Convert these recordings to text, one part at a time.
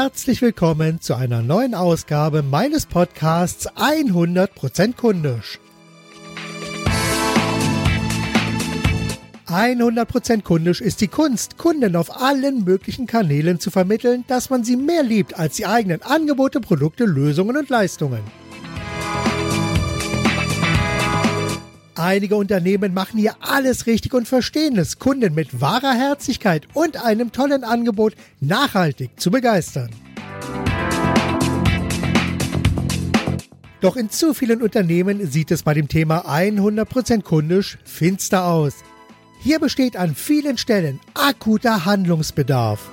Herzlich willkommen zu einer neuen Ausgabe meines Podcasts 100% kundisch. 100% kundisch ist die Kunst, Kunden auf allen möglichen Kanälen zu vermitteln, dass man sie mehr liebt als die eigenen Angebote, Produkte, Lösungen und Leistungen. Einige Unternehmen machen hier alles richtig und verstehen es, Kunden mit wahrer Herzlichkeit und einem tollen Angebot nachhaltig zu begeistern. Doch in zu vielen Unternehmen sieht es bei dem Thema 100% kundisch finster aus. Hier besteht an vielen Stellen akuter Handlungsbedarf.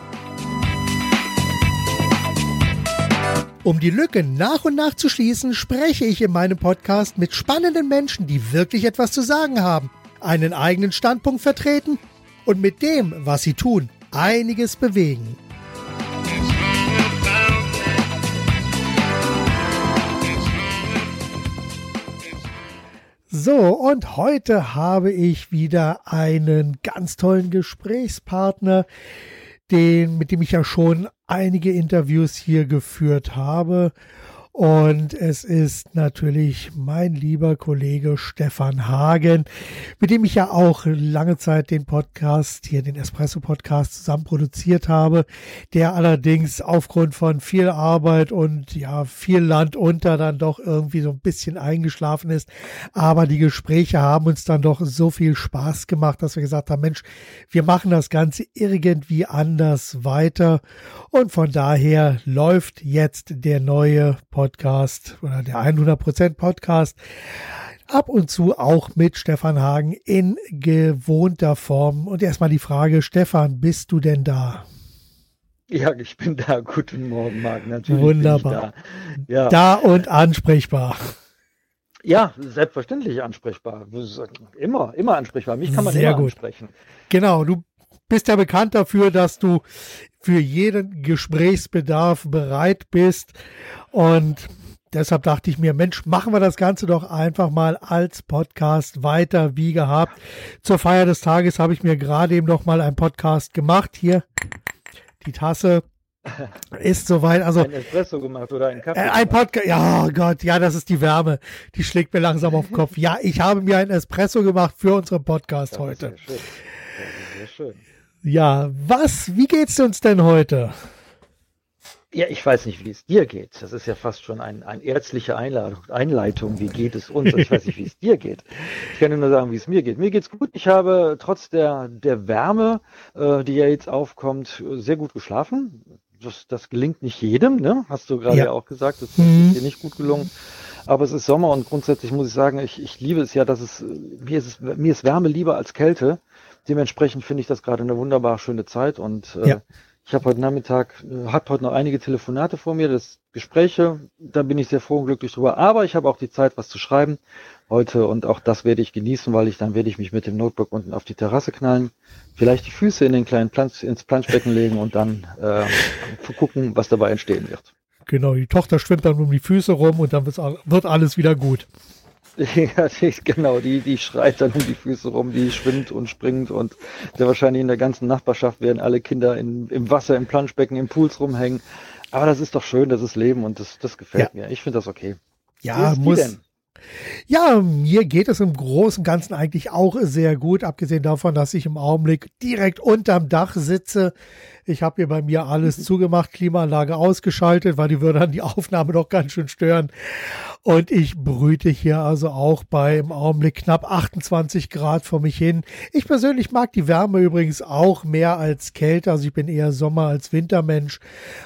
Um die Lücken nach und nach zu schließen, spreche ich in meinem Podcast mit spannenden Menschen, die wirklich etwas zu sagen haben, einen eigenen Standpunkt vertreten und mit dem, was sie tun, einiges bewegen. So, und heute habe ich wieder einen ganz tollen Gesprächspartner, den, mit dem ich ja schon einige Interviews hier geführt habe. Und es ist natürlich mein lieber Kollege Stefan Hagen, mit dem ich ja auch lange Zeit den Podcast, hier den Espresso Podcast zusammen produziert habe, der allerdings aufgrund von viel Arbeit und ja, viel Land unter dann doch irgendwie so ein bisschen eingeschlafen ist. Aber die Gespräche haben uns dann doch so viel Spaß gemacht, dass wir gesagt haben, Mensch, wir machen das Ganze irgendwie anders weiter. Und von daher läuft jetzt der neue Podcast oder der 100% Podcast ab und zu auch mit Stefan Hagen in gewohnter Form. Und erstmal die Frage, Stefan, bist du denn da? Ja, ich bin da. Guten Morgen, Marc. Natürlich. Wunderbar. Da. Ja. da und ansprechbar. Ja, selbstverständlich ansprechbar. Immer, immer ansprechbar. Mich kann man Sehr immer gut. ansprechen. Genau, du bist ja bekannt dafür, dass du für jeden Gesprächsbedarf bereit bist. Und deshalb dachte ich mir, Mensch, machen wir das Ganze doch einfach mal als Podcast weiter wie gehabt. Zur Feier des Tages habe ich mir gerade eben noch mal einen Podcast gemacht. Hier die Tasse ist soweit. Also ein Espresso gemacht oder ein Kaffee. Äh, ein Podcast. Ja, oh Gott, ja, das ist die Wärme. Die schlägt mir langsam auf den Kopf. Ja, ich habe mir ein Espresso gemacht für unseren Podcast das heute. Ist sehr schön. Das ist sehr schön. Ja, was, wie geht's uns denn heute? Ja, ich weiß nicht, wie es dir geht. Das ist ja fast schon ein, ein ärztliche Einladung, Einleitung. Wie geht es uns? Ich weiß nicht, wie es dir geht. Ich kann nur sagen, wie es mir geht. Mir geht's gut. Ich habe trotz der, der Wärme, äh, die ja jetzt aufkommt, sehr gut geschlafen. Das, das gelingt nicht jedem, ne? Hast du gerade ja. ja. auch gesagt. Das mhm. ist dir nicht gut gelungen. Aber es ist Sommer und grundsätzlich muss ich sagen, ich, ich liebe es ja, dass es, mir ist es, mir ist Wärme lieber als Kälte dementsprechend finde ich das gerade eine wunderbar schöne Zeit und äh, ja. ich habe heute Nachmittag, äh, habe heute noch einige Telefonate vor mir, das Gespräche, da bin ich sehr froh und glücklich drüber, aber ich habe auch die Zeit, was zu schreiben heute und auch das werde ich genießen, weil ich dann werde ich mich mit dem Notebook unten auf die Terrasse knallen, vielleicht die Füße in den kleinen Plansch, ins Planschbecken legen und dann äh, gucken, was dabei entstehen wird. Genau, die Tochter schwimmt dann um die Füße rum und dann wird alles wieder gut. Ja, genau, die, die schreit dann um die Füße rum, die schwimmt und springt und sehr wahrscheinlich in der ganzen Nachbarschaft werden alle Kinder in, im Wasser, im Planschbecken, im Pools rumhängen. Aber das ist doch schön, das ist Leben und das, das gefällt ja. mir. Ich finde das okay. Ja, muss. Ja, mir geht es im Großen und Ganzen eigentlich auch sehr gut, abgesehen davon, dass ich im Augenblick direkt unterm Dach sitze. Ich habe hier bei mir alles zugemacht, Klimaanlage ausgeschaltet, weil die würde dann die Aufnahme doch ganz schön stören. Und ich brüte hier also auch bei im Augenblick knapp 28 Grad vor mich hin. Ich persönlich mag die Wärme übrigens auch mehr als Kälte. Also ich bin eher Sommer- als Wintermensch.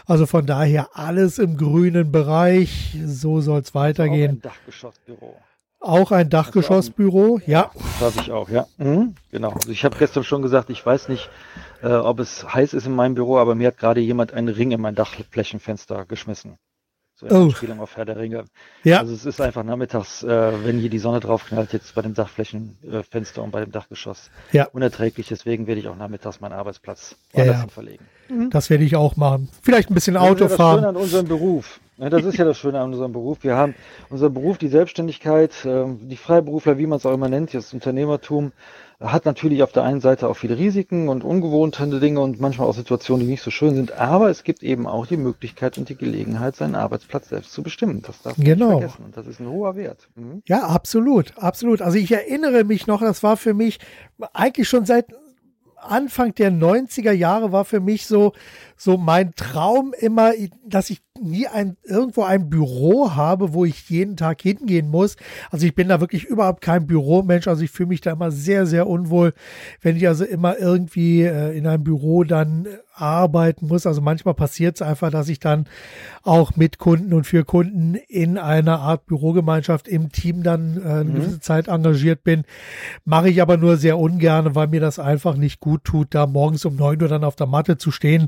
Also von daher alles im grünen Bereich. So soll es weitergehen. Auch ein Dachgeschossbüro. Auch ein Dachgeschossbüro, ja. Das habe ich auch, ja. Mhm, genau. Also ich habe gestern schon gesagt, ich weiß nicht, äh, ob es heiß ist in meinem Büro, aber mir hat gerade jemand einen Ring in mein Dachflächenfenster geschmissen. So in oh. Anspielung auf Herr der Ringe. Ja. Also es ist einfach nachmittags, äh, wenn hier die Sonne drauf knallt, jetzt bei dem Dachflächenfenster äh, und bei dem Dachgeschoss. Ja. Unerträglich, deswegen werde ich auch nachmittags meinen Arbeitsplatz ja, ja. verlegen. Mhm. Das werde ich auch machen. Vielleicht ein bisschen Auto fahren. Das an unserem Beruf. Ja, das ist ja das Schöne an unserem Beruf. Wir haben unser Beruf, die Selbstständigkeit, ähm, die Freiberufler, wie man es auch immer nennt, das Unternehmertum, hat natürlich auf der einen Seite auch viele Risiken und ungewohnte Dinge und manchmal auch Situationen, die nicht so schön sind. Aber es gibt eben auch die Möglichkeit und die Gelegenheit, seinen Arbeitsplatz selbst zu bestimmen. Das darf man genau. nicht vergessen. Und das ist ein hoher Wert. Mhm. Ja, absolut, absolut. Also ich erinnere mich noch, das war für mich eigentlich schon seit Anfang der 90er Jahre war für mich so, so mein Traum immer, dass ich nie ein, irgendwo ein Büro habe, wo ich jeden Tag hingehen muss. Also ich bin da wirklich überhaupt kein Büromensch. Also ich fühle mich da immer sehr, sehr unwohl, wenn ich also immer irgendwie äh, in einem Büro dann arbeiten muss. Also manchmal passiert es einfach, dass ich dann auch mit Kunden und für Kunden in einer Art Bürogemeinschaft im Team dann äh, eine mhm. gewisse Zeit engagiert bin. Mache ich aber nur sehr ungern, weil mir das einfach nicht gut tut, da morgens um neun Uhr dann auf der Matte zu stehen.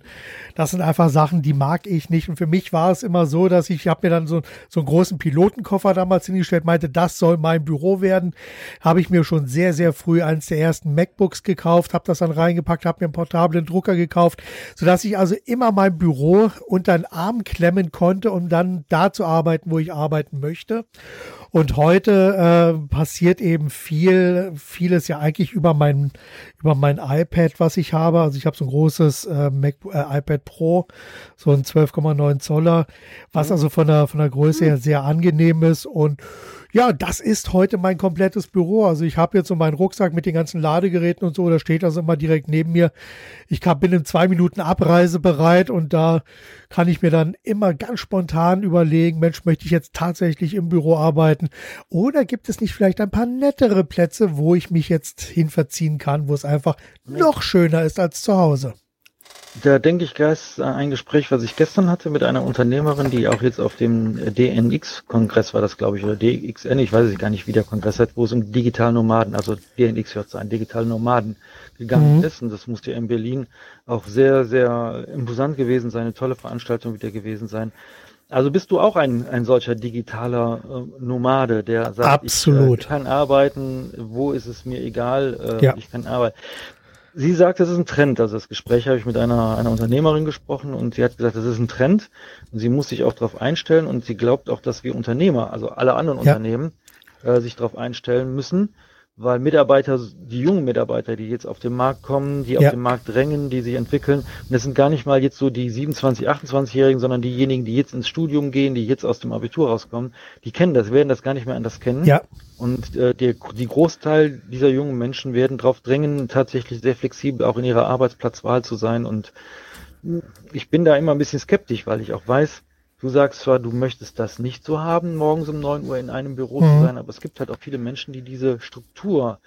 Das sind einfach Sachen, die mag ich nicht. Und für mich war es immer so, dass ich, ich habe mir dann so, so einen großen Pilotenkoffer damals hingestellt, meinte, das soll mein Büro werden. Habe ich mir schon sehr, sehr früh eines der ersten MacBooks gekauft, habe das dann reingepackt, habe mir einen portablen Drucker gekauft, sodass ich also immer mein Büro unter den Arm klemmen konnte, um dann da zu arbeiten, wo ich arbeiten möchte. Und heute äh, passiert eben viel, vieles ja eigentlich über mein, über mein iPad, was ich habe. Also ich habe so ein großes äh, Mac, äh, iPad Pro, so ein 12,9 Zoller, was mhm. also von der, von der Größe her sehr angenehm ist und ja, das ist heute mein komplettes Büro. Also ich habe jetzt so meinen Rucksack mit den ganzen Ladegeräten und so, da steht also immer direkt neben mir. Ich bin in zwei Minuten Abreise bereit und da kann ich mir dann immer ganz spontan überlegen, Mensch, möchte ich jetzt tatsächlich im Büro arbeiten? Oder gibt es nicht vielleicht ein paar nettere Plätze, wo ich mich jetzt hinverziehen kann, wo es einfach noch schöner ist als zu Hause? Da denke ich an ein Gespräch, was ich gestern hatte mit einer Unternehmerin, die auch jetzt auf dem DNX-Kongress war das, glaube ich, oder DXN, ich weiß es gar nicht, wie der Kongress hat, wo es um Digitalnomaden, also DNX hört sein, Digitalnomaden gegangen mhm. ist. Und das musste in Berlin auch sehr, sehr imposant gewesen sein, eine tolle Veranstaltung wieder gewesen sein. Also bist du auch ein, ein solcher digitaler äh, Nomade, der sagt, Absolut. ich äh, kann arbeiten, wo ist es mir egal, äh, ja. ich kann arbeiten. Sie sagt, das ist ein Trend. Also das Gespräch habe ich mit einer, einer Unternehmerin gesprochen und sie hat gesagt, das ist ein Trend und sie muss sich auch darauf einstellen und sie glaubt auch, dass wir Unternehmer, also alle anderen ja. Unternehmen, äh, sich darauf einstellen müssen, weil Mitarbeiter, die jungen Mitarbeiter, die jetzt auf den Markt kommen, die ja. auf den Markt drängen, die sich entwickeln, und das sind gar nicht mal jetzt so die 27, 28-Jährigen, sondern diejenigen, die jetzt ins Studium gehen, die jetzt aus dem Abitur rauskommen, die kennen das, werden das gar nicht mehr anders kennen. Ja. Und äh, der, die Großteil dieser jungen Menschen werden darauf drängen, tatsächlich sehr flexibel auch in ihrer Arbeitsplatzwahl zu sein. Und ich bin da immer ein bisschen skeptisch, weil ich auch weiß, Du sagst zwar, du möchtest das nicht so haben, morgens um neun Uhr in einem Büro mhm. zu sein, aber es gibt halt auch viele Menschen, die diese Struktur,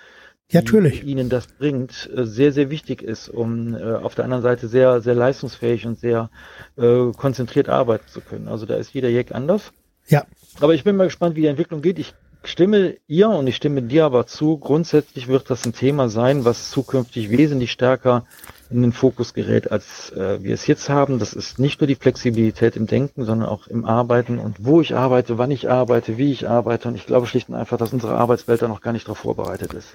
die Natürlich. ihnen das bringt, äh, sehr, sehr wichtig ist, um äh, auf der anderen Seite sehr, sehr leistungsfähig und sehr äh, konzentriert arbeiten zu können. Also da ist jeder Jack anders. Ja. Aber ich bin mal gespannt, wie die Entwicklung geht. Ich stimme ihr und ich stimme dir aber zu. Grundsätzlich wird das ein Thema sein, was zukünftig wesentlich stärker in den Fokus gerät, als äh, wir es jetzt haben. Das ist nicht nur die Flexibilität im Denken, sondern auch im Arbeiten und wo ich arbeite, wann ich arbeite, wie ich arbeite. Und ich glaube schlicht und einfach, dass unsere Arbeitswelt da noch gar nicht darauf vorbereitet ist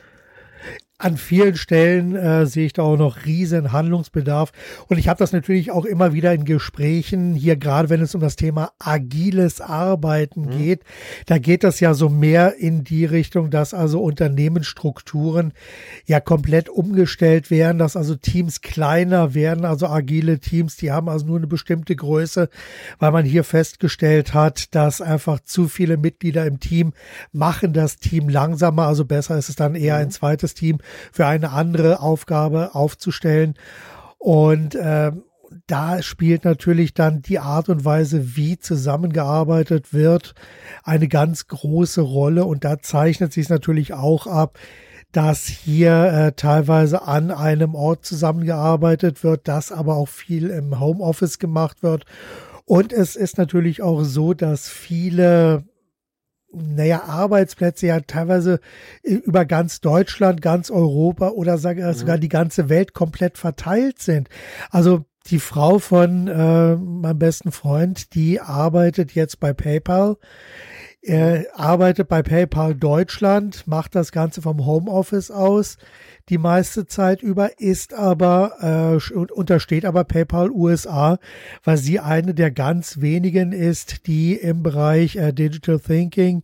an vielen Stellen äh, sehe ich da auch noch riesen Handlungsbedarf. Und ich habe das natürlich auch immer wieder in Gesprächen, hier gerade wenn es um das Thema agiles Arbeiten mhm. geht. Da geht das ja so mehr in die Richtung, dass also Unternehmensstrukturen ja komplett umgestellt werden, dass also Teams kleiner werden, also agile Teams, die haben also nur eine bestimmte Größe, weil man hier festgestellt hat, dass einfach zu viele Mitglieder im Team machen das Team langsamer. Also besser ist es dann eher ein mhm. zweites Team für eine andere Aufgabe aufzustellen. Und äh, da spielt natürlich dann die Art und Weise, wie zusammengearbeitet wird, eine ganz große Rolle. Und da zeichnet sich natürlich auch ab, dass hier äh, teilweise an einem Ort zusammengearbeitet wird, dass aber auch viel im Homeoffice gemacht wird. Und es ist natürlich auch so, dass viele naja, Arbeitsplätze ja teilweise über ganz Deutschland, ganz Europa oder sogar, mhm. die ganze Welt komplett verteilt sind. Also die Frau von äh, meinem besten Freund, die arbeitet jetzt bei PayPal Er arbeitet bei PayPal Deutschland, macht das Ganze vom Homeoffice aus die meiste Zeit über, ist aber, äh, untersteht aber PayPal USA, weil sie eine der ganz wenigen ist, die im Bereich äh, Digital Thinking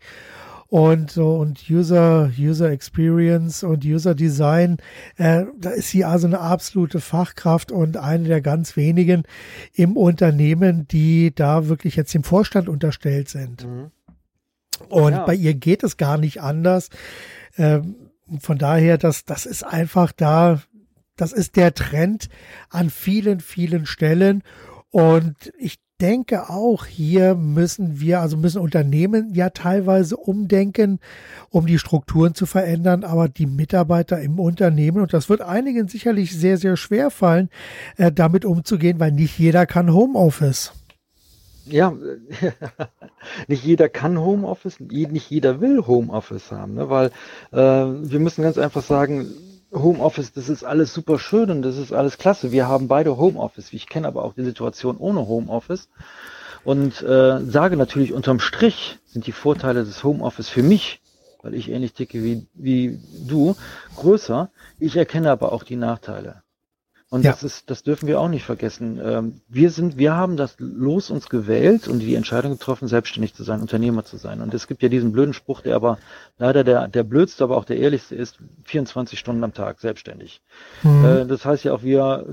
und so und User User Experience und User Design äh, da ist sie also eine absolute Fachkraft und eine der ganz wenigen im Unternehmen, die da wirklich jetzt dem Vorstand unterstellt sind. Mhm. Und ja. bei ihr geht es gar nicht anders. Ähm, von daher, das, das ist einfach da, das ist der Trend an vielen, vielen Stellen. Und ich denke auch hier müssen wir, also müssen Unternehmen ja teilweise umdenken, um die Strukturen zu verändern, aber die Mitarbeiter im Unternehmen, und das wird einigen sicherlich sehr, sehr schwer fallen, äh, damit umzugehen, weil nicht jeder kann Homeoffice. Ja, nicht jeder kann Homeoffice, nicht jeder will Homeoffice haben, ne? weil äh, wir müssen ganz einfach sagen, Homeoffice, das ist alles super schön und das ist alles klasse. Wir haben beide Homeoffice. Ich kenne aber auch die Situation ohne Homeoffice und äh, sage natürlich unterm Strich sind die Vorteile des Homeoffice für mich, weil ich ähnlich ticke wie, wie du, größer. Ich erkenne aber auch die Nachteile. Und ja. das ist, das dürfen wir auch nicht vergessen. Ähm, wir sind, wir haben das Los uns gewählt und die Entscheidung getroffen, selbstständig zu sein, Unternehmer zu sein. Und es gibt ja diesen blöden Spruch, der aber leider der, der blödste, aber auch der ehrlichste ist, 24 Stunden am Tag selbstständig. Mhm. Äh, das heißt ja auch, wir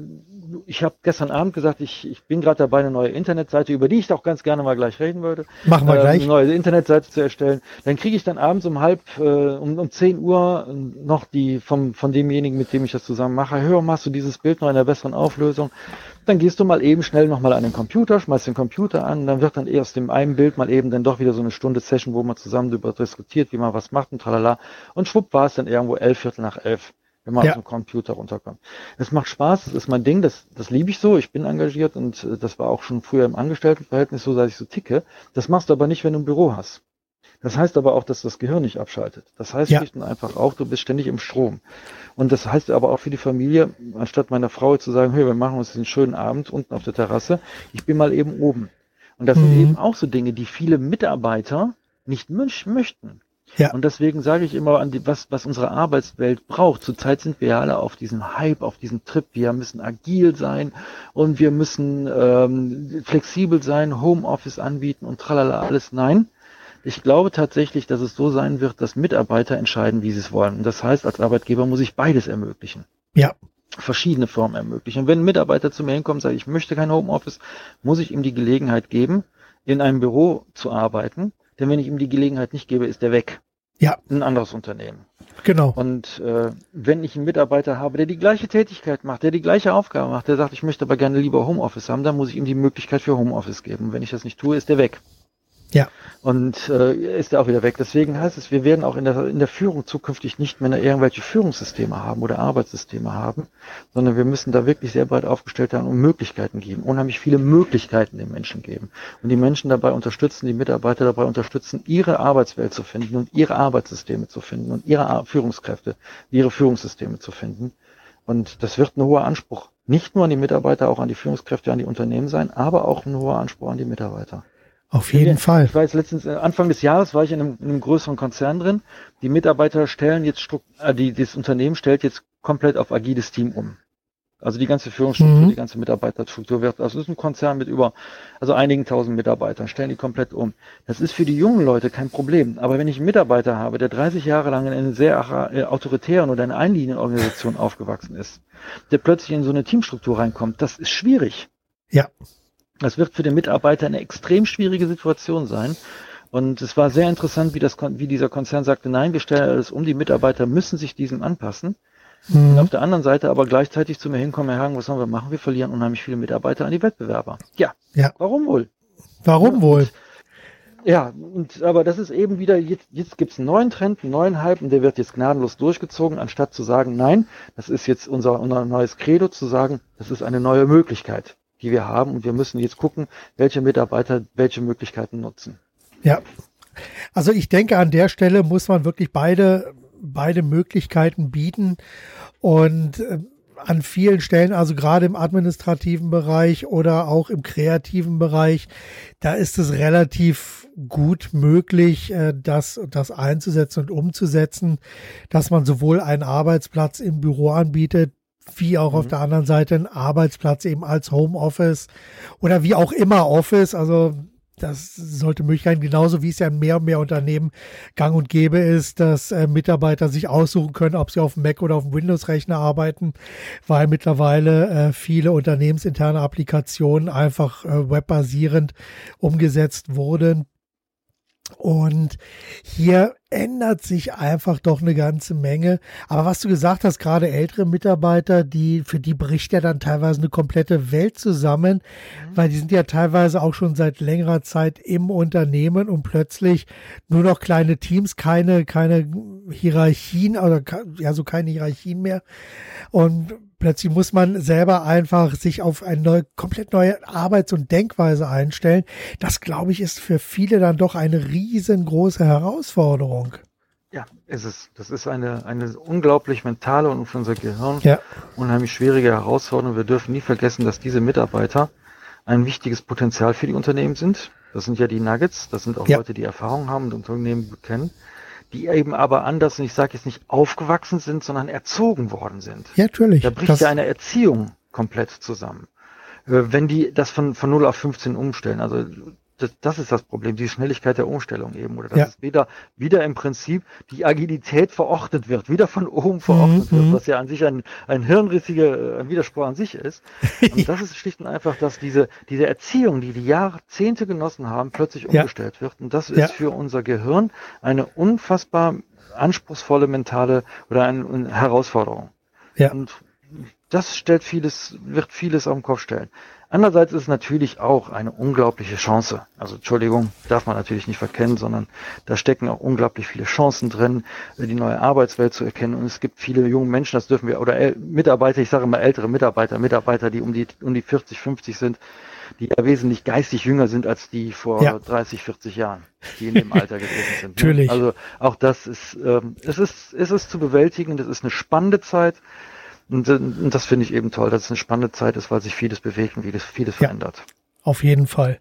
ich habe gestern Abend gesagt, ich, ich bin gerade dabei, eine neue Internetseite, über die ich auch ganz gerne mal gleich reden würde. Machen wir äh, gleich. Eine neue Internetseite zu erstellen. Dann kriege ich dann abends um halb, äh, um, um 10 Uhr noch die vom, von demjenigen, mit dem ich das zusammen mache. Hör, machst du dieses Bild noch in einer besseren Auflösung? Dann gehst du mal eben schnell nochmal an den Computer, schmeißt den Computer an, dann wird dann eh aus dem einen Bild mal eben dann doch wieder so eine Stunde Session, wo man zusammen darüber diskutiert, wie man was macht und tralala. Und schwupp war es dann irgendwo elf Viertel nach elf wenn man ja. auf dem Computer runterkommt. Es macht Spaß, das ist mein Ding, das, das liebe ich so, ich bin engagiert und äh, das war auch schon früher im Angestelltenverhältnis so, dass ich so ticke. Das machst du aber nicht, wenn du ein Büro hast. Das heißt aber auch, dass das Gehirn nicht abschaltet. Das heißt ja. schlicht und einfach auch, du bist ständig im Strom. Und das heißt aber auch für die Familie, anstatt meiner Frau zu sagen, hey, wir machen uns einen schönen Abend unten auf der Terrasse, ich bin mal eben oben. Und das mhm. sind eben auch so Dinge, die viele Mitarbeiter nicht möchten. Ja. Und deswegen sage ich immer, an die, was, was unsere Arbeitswelt braucht. Zurzeit sind wir ja alle auf diesem Hype, auf diesem Trip. Wir müssen agil sein und wir müssen ähm, flexibel sein, Homeoffice anbieten und tralala alles. Nein. Ich glaube tatsächlich, dass es so sein wird, dass Mitarbeiter entscheiden, wie sie es wollen. Und das heißt, als Arbeitgeber muss ich beides ermöglichen. Ja. Verschiedene Formen ermöglichen. Und wenn ein Mitarbeiter zu mir hinkommt und sagt, ich möchte kein Homeoffice, muss ich ihm die Gelegenheit geben, in einem Büro zu arbeiten denn wenn ich ihm die Gelegenheit nicht gebe, ist er weg. Ja. Ein anderes Unternehmen. Genau. Und äh, wenn ich einen Mitarbeiter habe, der die gleiche Tätigkeit macht, der die gleiche Aufgabe macht, der sagt, ich möchte aber gerne lieber Homeoffice haben, dann muss ich ihm die Möglichkeit für Homeoffice geben. Und wenn ich das nicht tue, ist er weg. Ja. Und äh, ist er auch wieder weg. Deswegen heißt es, wir werden auch in der, in der Führung zukünftig nicht mehr irgendwelche Führungssysteme haben oder Arbeitssysteme haben, sondern wir müssen da wirklich sehr breit aufgestellt sein und Möglichkeiten geben, unheimlich viele Möglichkeiten den Menschen geben und die Menschen dabei unterstützen, die Mitarbeiter dabei unterstützen, ihre Arbeitswelt zu finden und ihre Arbeitssysteme zu finden und ihre Führungskräfte, ihre Führungssysteme zu finden. Und das wird ein hoher Anspruch, nicht nur an die Mitarbeiter, auch an die Führungskräfte, an die Unternehmen sein, aber auch ein hoher Anspruch an die Mitarbeiter. Auf jeden ja, Fall. Ich war jetzt letztens, äh, Anfang des Jahres war ich in einem, in einem größeren Konzern drin. Die Mitarbeiter stellen jetzt, äh, die, das Unternehmen stellt jetzt komplett auf agiles Team um. Also die ganze Führungsstruktur, mhm. die ganze Mitarbeiterstruktur wird, also es ist ein Konzern mit über, also einigen tausend Mitarbeitern, stellen die komplett um. Das ist für die jungen Leute kein Problem. Aber wenn ich einen Mitarbeiter habe, der 30 Jahre lang in einer sehr äh, autoritären oder einer Einlinienorganisation aufgewachsen ist, der plötzlich in so eine Teamstruktur reinkommt, das ist schwierig. Ja. Das wird für den Mitarbeiter eine extrem schwierige Situation sein. Und es war sehr interessant, wie, das, wie dieser Konzern sagte, nein, wir stellen alles um, die Mitarbeiter müssen sich diesem anpassen. Mhm. Und auf der anderen Seite aber gleichzeitig zu mir hinkommen, Herr Hagen, was sollen wir machen? Wir verlieren unheimlich viele Mitarbeiter an die Wettbewerber. Ja. ja. Warum wohl? Warum wohl? Ja, und, aber das ist eben wieder, jetzt, jetzt gibt es einen neuen Trend, einen neuen Hype und der wird jetzt gnadenlos durchgezogen, anstatt zu sagen, nein, das ist jetzt unser, unser neues Credo, zu sagen, das ist eine neue Möglichkeit die wir haben. Und wir müssen jetzt gucken, welche Mitarbeiter welche Möglichkeiten nutzen. Ja. Also ich denke, an der Stelle muss man wirklich beide, beide Möglichkeiten bieten. Und äh, an vielen Stellen, also gerade im administrativen Bereich oder auch im kreativen Bereich, da ist es relativ gut möglich, äh, das, das einzusetzen und umzusetzen, dass man sowohl einen Arbeitsplatz im Büro anbietet, wie auch mhm. auf der anderen Seite einen Arbeitsplatz eben als Homeoffice oder wie auch immer Office. Also das sollte möglich sein, genauso wie es ja in mehr und mehr Unternehmen gang und gäbe ist, dass äh, Mitarbeiter sich aussuchen können, ob sie auf dem Mac oder auf dem Windows-Rechner arbeiten, weil mittlerweile äh, viele unternehmensinterne Applikationen einfach äh, webbasierend umgesetzt wurden. Und hier ändert sich einfach doch eine ganze Menge. Aber was du gesagt hast, gerade ältere Mitarbeiter, die, für die bricht ja dann teilweise eine komplette Welt zusammen, mhm. weil die sind ja teilweise auch schon seit längerer Zeit im Unternehmen und plötzlich nur noch kleine Teams, keine, keine Hierarchien oder ja, so keine Hierarchien mehr. Und plötzlich muss man selber einfach sich auf eine neue, komplett neue Arbeits- und Denkweise einstellen. Das, glaube ich, ist für viele dann doch eine riesengroße Herausforderung. Ja, ist es. Das ist eine, eine unglaublich mentale und für unser Gehirn ja. unheimlich schwierige Herausforderung. Wir dürfen nie vergessen, dass diese Mitarbeiter ein wichtiges Potenzial für die Unternehmen sind. Das sind ja die Nuggets, das sind auch ja. Leute, die Erfahrung haben und Unternehmen kennen die eben aber anders, und ich sage jetzt nicht aufgewachsen sind, sondern erzogen worden sind. Ja, natürlich. Da bricht das ja eine Erziehung komplett zusammen. Äh, wenn die das von, von 0 auf 15 umstellen, also das, das ist das Problem, die Schnelligkeit der Umstellung eben, oder dass ja. es wieder, wieder im Prinzip die Agilität verordnet wird, wieder von oben verordnet mhm. wird, was ja an sich ein, ein hirnrissiger ein Widerspruch an sich ist. Und das ist schlicht und einfach, dass diese, diese Erziehung, die die Jahrzehnte genossen haben, plötzlich umgestellt ja. wird. Und das ist ja. für unser Gehirn eine unfassbar anspruchsvolle mentale oder eine, eine Herausforderung. Ja. Und das stellt vieles, wird vieles auf den Kopf stellen. Andererseits ist es natürlich auch eine unglaubliche Chance. Also Entschuldigung, darf man natürlich nicht verkennen, sondern da stecken auch unglaublich viele Chancen drin, die neue Arbeitswelt zu erkennen. Und es gibt viele junge Menschen, das dürfen wir, oder Mitarbeiter, ich sage immer ältere Mitarbeiter, Mitarbeiter, die um die, um die 40, 50 sind, die ja wesentlich geistig jünger sind als die vor ja. 30, 40 Jahren, die in dem Alter gewesen sind. Ne? Natürlich. Also auch das ist, ähm, es ist, es ist zu bewältigen, das ist eine spannende Zeit. Und, und das finde ich eben toll, dass es eine spannende Zeit ist, weil sich vieles bewegt und vieles, vieles ja, verändert. Auf jeden Fall.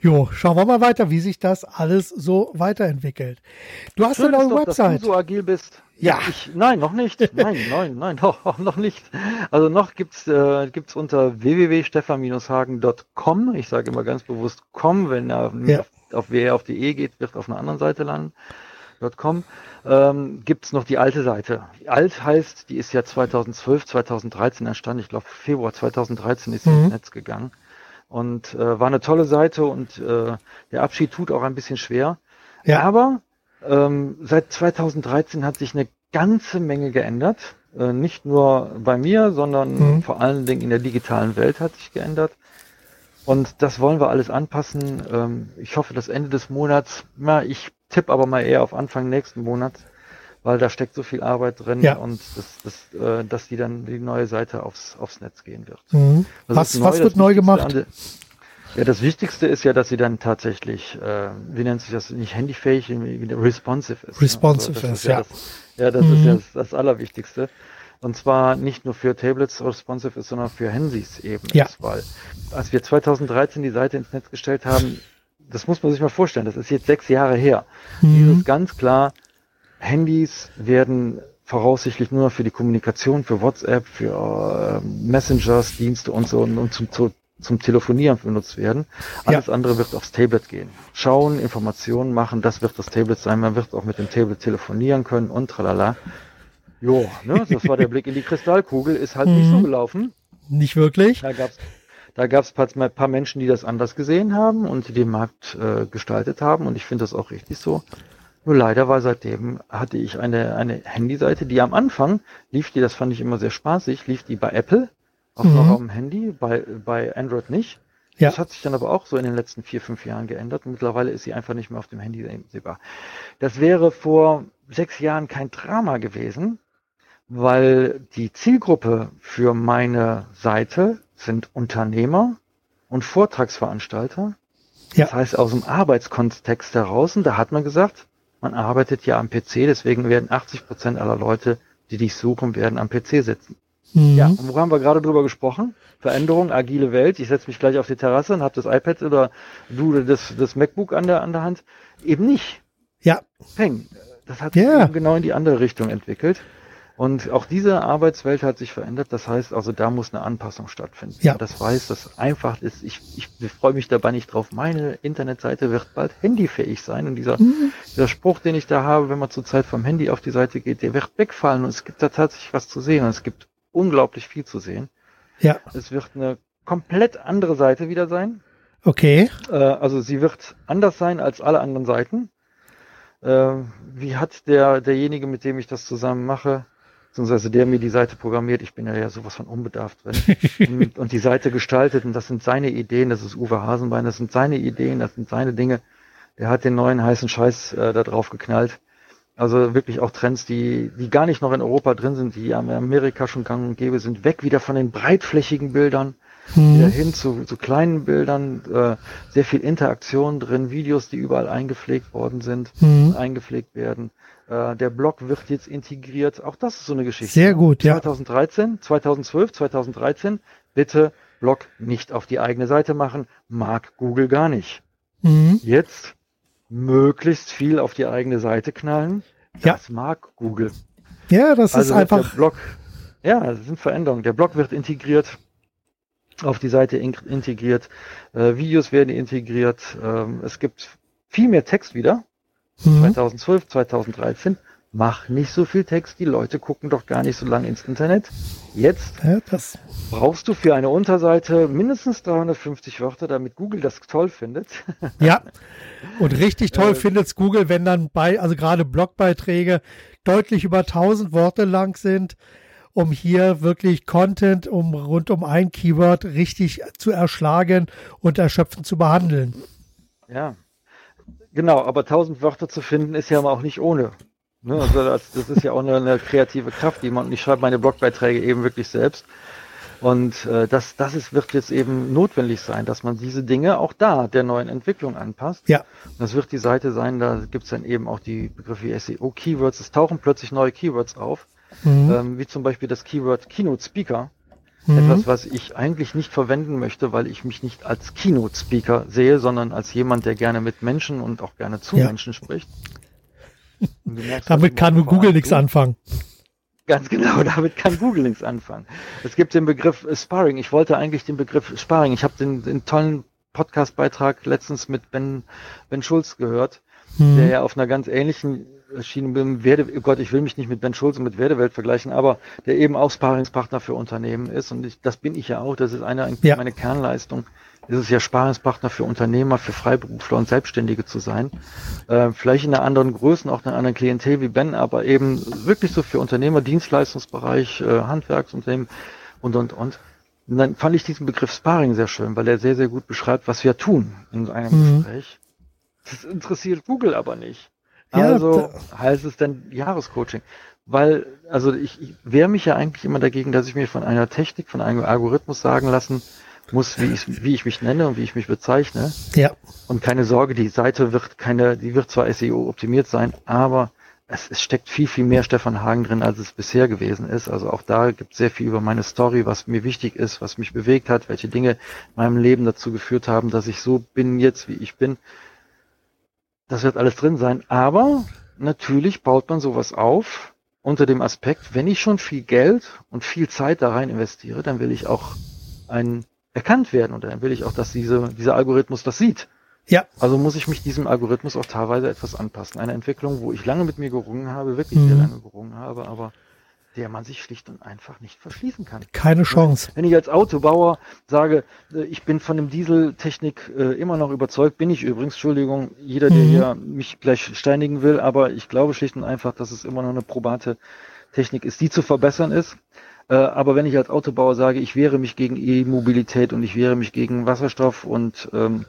Jo, schauen wir mal weiter, wie sich das alles so weiterentwickelt. Du hast Schön eine neue doch, Website. Dass du so agil bist. Ja. Ich, nein, noch nicht. Nein, nein, nein, noch, noch nicht. Also noch gibt's äh, gibt's unter www.stefan-hagen.com. Ich sage immer ganz bewusst com, wenn er ja. auf, auf wer auf die E geht, wird auf einer anderen Seite landen. .com ähm, gibt es noch die alte Seite. Alt heißt, die ist ja 2012, 2013 entstanden. Ich glaube, Februar 2013 ist sie mhm. ins Netz gegangen. Und äh, war eine tolle Seite und äh, der Abschied tut auch ein bisschen schwer. Ja. Aber ähm, seit 2013 hat sich eine ganze Menge geändert. Äh, nicht nur bei mir, sondern mhm. vor allen Dingen in der digitalen Welt hat sich geändert. Und das wollen wir alles anpassen. Ähm, ich hoffe, dass Ende des Monats, na, ich tippe aber mal eher auf Anfang nächsten Monats, weil da steckt so viel Arbeit drin ja. und das, das, äh, dass die dann die neue Seite aufs, aufs Netz gehen wird. Mhm. Was, neu, was wird neu gemacht? An, ja, das Wichtigste ist ja, dass sie dann tatsächlich, äh, wie nennt sich das, nicht handyfähig, responsive ist. Responsive ne? also, ist, ja. Das, ja, das mhm. ist ja das, das Allerwichtigste. Und zwar nicht nur für Tablets responsive ist, sondern für Handys eben. Ja. Ist, weil als wir 2013 die Seite ins Netz gestellt haben, das muss man sich mal vorstellen, das ist jetzt sechs Jahre her. Mhm. ist ganz klar, Handys werden voraussichtlich nur für die Kommunikation, für WhatsApp, für äh, Messengers, Dienste und so und, und zum, zu, zum Telefonieren benutzt werden. Alles ja. andere wird aufs Tablet gehen. Schauen, Informationen machen, das wird das Tablet sein. Man wird auch mit dem Tablet telefonieren können und tralala. Jo, ne, das war der Blick in die Kristallkugel, ist halt mhm. nicht so mhm. gelaufen. Nicht wirklich. Da gab's da gab es ein paar Menschen, die das anders gesehen haben und die den Markt äh, gestaltet haben und ich finde das auch richtig so. Nur leider war seitdem, hatte ich eine, eine Handyseite, die am Anfang lief die, das fand ich immer sehr spaßig, lief die bei Apple, auch mhm. noch auf dem Handy, bei, bei Android nicht. Ja. Das hat sich dann aber auch so in den letzten vier, fünf Jahren geändert. Und mittlerweile ist sie einfach nicht mehr auf dem Handy sehbar. Das wäre vor sechs Jahren kein Drama gewesen, weil die Zielgruppe für meine Seite sind Unternehmer und Vortragsveranstalter. Ja. Das heißt, aus dem Arbeitskontext heraus, und da hat man gesagt, man arbeitet ja am PC, deswegen werden 80 Prozent aller Leute, die dich suchen, werden am PC sitzen. Mhm. Ja, und wo haben wir gerade drüber gesprochen? Veränderung, agile Welt. Ich setze mich gleich auf die Terrasse und habe das iPad oder du das, das MacBook an der, an der Hand. Eben nicht. Ja. Peng. Das hat sich Ja. genau in die andere Richtung entwickelt. Und auch diese Arbeitswelt hat sich verändert. Das heißt also, da muss eine Anpassung stattfinden. Ja. Das weiß, das einfach ist. Ich, ich freue mich dabei nicht drauf. Meine Internetseite wird bald handyfähig sein. Und dieser, Mhm. dieser Spruch, den ich da habe, wenn man zurzeit vom Handy auf die Seite geht, der wird wegfallen. Und es gibt da tatsächlich was zu sehen. Und es gibt unglaublich viel zu sehen. Ja. Es wird eine komplett andere Seite wieder sein. Okay. Äh, also sie wird anders sein als alle anderen Seiten. Äh, wie hat der derjenige, mit dem ich das zusammen mache, beziehungsweise der mir die Seite programmiert, ich bin ja, ja sowas von unbedarft drin, und, und die Seite gestaltet, und das sind seine Ideen, das ist Uwe Hasenbein, das sind seine Ideen, das sind seine Dinge. Der hat den neuen heißen Scheiß äh, da drauf geknallt. Also wirklich auch Trends, die, die gar nicht noch in Europa drin sind, die in Amerika schon gang und gäbe sind, weg wieder von den breitflächigen Bildern wieder Mhm. hin zu, zu kleinen Bildern, äh, sehr viel Interaktion drin, Videos, die überall eingepflegt worden sind, Mhm. eingepflegt werden. Äh, der Blog wird jetzt integriert. Auch das ist so eine Geschichte. Sehr gut, ja. 2013, 2012, 2013, bitte Blog nicht auf die eigene Seite machen, mag Google gar nicht. Mhm. Jetzt möglichst viel auf die eigene Seite knallen, Ja. das mag Google. Ja, das Also ist einfach. Blog, ja, das sind Veränderungen. Der Blog wird integriert, auf die Seite in, integriert, äh, Videos werden integriert, ähm, es gibt viel mehr Text wieder. Mhm. 2012, 2013. Mach nicht so viel Text, die Leute gucken doch gar nicht so lange ins Internet. Jetzt Ja, brauchst du für eine Unterseite mindestens 350 Wörter, damit Google das toll findet. ja. Und richtig toll Äh, findet's Google, wenn dann bei, also gerade Blogbeiträge deutlich über 1000 Worte lang sind, um hier wirklich Content um rund um ein Keyword richtig zu erschlagen und erschöpfend zu behandeln. Ja, genau, aber 1000 Wörter zu finden ist ja auch nicht ohne. Ne? Also das, das ist ja auch eine, eine kreative Kraft, die man, und ich schreibe meine Blogbeiträge eben wirklich selbst. Und äh, das, das ist, wird jetzt eben notwendig sein, dass man diese Dinge auch da der neuen Entwicklung anpasst. Ja. Das wird die Seite sein, da gibt's dann eben auch die Begriffe SEO-Keywords. Es tauchen plötzlich neue Keywords auf, Mhm. ähm, wie zum Beispiel das Keyword Keynote Speaker. Mhm. Etwas, was ich eigentlich nicht verwenden möchte, weil ich mich nicht als Keynote-Speaker sehe, sondern als jemand, der gerne mit Menschen und auch gerne zu Ja. Menschen spricht. Merkst, Damit kann Google nichts anfangen. Ganz genau, damit kann Google nichts anfangen. Es gibt den Begriff Sparring. Ich wollte eigentlich den Begriff Sparring. Ich habe den, den tollen Podcast-Beitrag letztens mit Ben, ben Schulz gehört, der Mhm. ja auf einer ganz ähnlichen Schiene bin. Werde, oh Gott, ich will mich nicht mit Ben Schulz und mit Werdewelt vergleichen, aber der eben auch Sparingspartner für Unternehmen ist. Und ich, das bin ich ja auch. Das ist eine eigentlich Ja. meine Kernleistung. Es ist ja Sparingspartner für Unternehmer, für Freiberufler und Selbstständige zu sein. Äh, vielleicht in einer anderen Größe, auch in einer anderen Klientel wie Ben, aber eben wirklich so für Unternehmer, Dienstleistungsbereich, äh, Handwerksunternehmen und, und, und. Und dann fand ich diesen Begriff Sparring sehr schön, weil er sehr, sehr gut beschreibt, was wir tun in einem Mhm. Gespräch. Das interessiert Google aber nicht. Ja, Also heißt es dann Jahrescoaching. Weil, also ich, ich wehre mich ja eigentlich immer dagegen, dass ich mir von einer Technik, von einem Algorithmus sagen lassen muss, wie ich, wie ich mich nenne und wie ich mich bezeichne. Ja. Und keine Sorge, die Seite wird keine, die wird zwar SEO optimiert sein, aber es, es steckt viel, viel mehr Stefan Hagen drin, als es bisher gewesen ist. Also auch da gibt es sehr viel über meine Story, was mir wichtig ist, was mich bewegt hat, welche Dinge in meinem Leben dazu geführt haben, dass ich so bin jetzt, wie ich bin. Das wird alles drin sein. Aber natürlich baut man sowas auf unter dem Aspekt, wenn ich schon viel Geld und viel Zeit da rein investiere, dann will ich auch ein erkannt werden und dann will ich auch, dass diese, dieser Algorithmus das sieht. Ja. Also muss ich mich diesem Algorithmus auch teilweise etwas anpassen. Eine Entwicklung, wo ich lange mit mir gerungen habe, wirklich sehr Mhm. lange gerungen habe, aber der man sich schlicht und einfach nicht verschließen kann. Keine Chance. Wenn ich als Autobauer sage, äh, ich bin von dem Dieseltechnik äh, immer noch überzeugt, bin ich übrigens, Entschuldigung, jeder, der Mhm. hier mich gleich steinigen will, aber ich glaube schlicht und einfach, dass es immer noch eine probate Technik ist, die zu verbessern ist. Äh, aber wenn ich als Autobauer sage, ich wehre mich gegen E-Mobilität und ich wehre mich gegen Wasserstoff und ähm,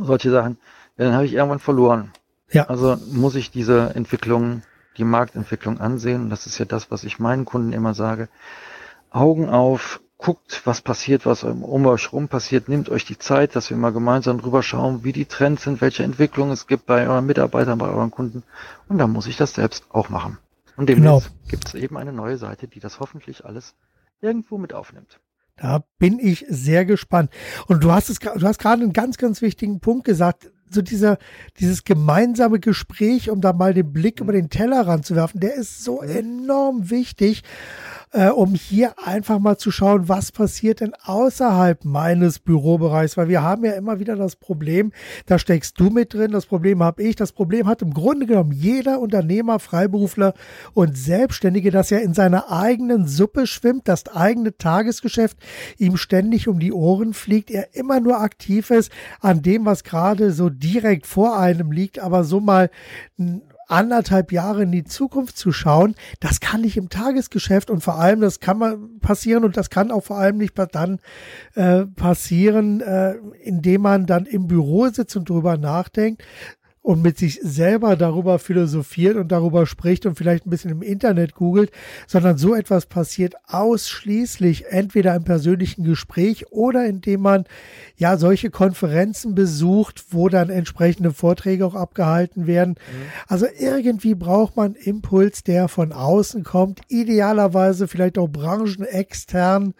solche Sachen, dann habe ich irgendwann verloren. Ja. Also muss ich diese Entwicklung, die Marktentwicklung ansehen. Und das ist ja das, was ich meinen Kunden immer sage. Augen auf, guckt, was passiert, was um euch rum passiert, nehmt euch die Zeit, dass wir mal gemeinsam drüber schauen, wie die Trends sind, welche Entwicklungen es gibt bei euren Mitarbeitern, bei euren Kunden. Und dann muss ich das selbst auch machen. Und demnächst gibt es eben eine neue Seite, die das hoffentlich alles irgendwo mit aufnimmt. Da bin ich sehr gespannt. Und du hast es, du hast gerade einen ganz, ganz wichtigen Punkt gesagt. So dieser, dieses gemeinsame Gespräch, um da mal den Blick über den Teller ranzuwerfen, der ist so enorm wichtig äh, um hier einfach mal zu schauen, was passiert denn außerhalb meines Bürobereichs, weil wir haben ja immer wieder das Problem, da steckst du mit drin, das Problem habe ich, das Problem hat im Grunde genommen jeder Unternehmer, Freiberufler und Selbstständige, dass er in seiner eigenen Suppe schwimmt, das eigene Tagesgeschäft ihm ständig um die Ohren fliegt, er immer nur aktiv ist an dem, was gerade so direkt vor einem liegt, aber so mal anderthalb Jahre in die Zukunft zu schauen, das kann nicht im Tagesgeschäft und vor allem, das kann mal passieren und das kann auch vor allem nicht dann äh, passieren, äh, indem man dann im Büro sitzt und drüber nachdenkt, und mit sich selber darüber philosophiert und darüber spricht und vielleicht ein bisschen im Internet googelt, sondern so etwas passiert ausschließlich entweder im persönlichen Gespräch oder indem man ja solche Konferenzen besucht, wo dann entsprechende Vorträge auch abgehalten werden. Mhm. Also irgendwie braucht man Impuls, der von außen kommt, idealerweise vielleicht auch branchenextern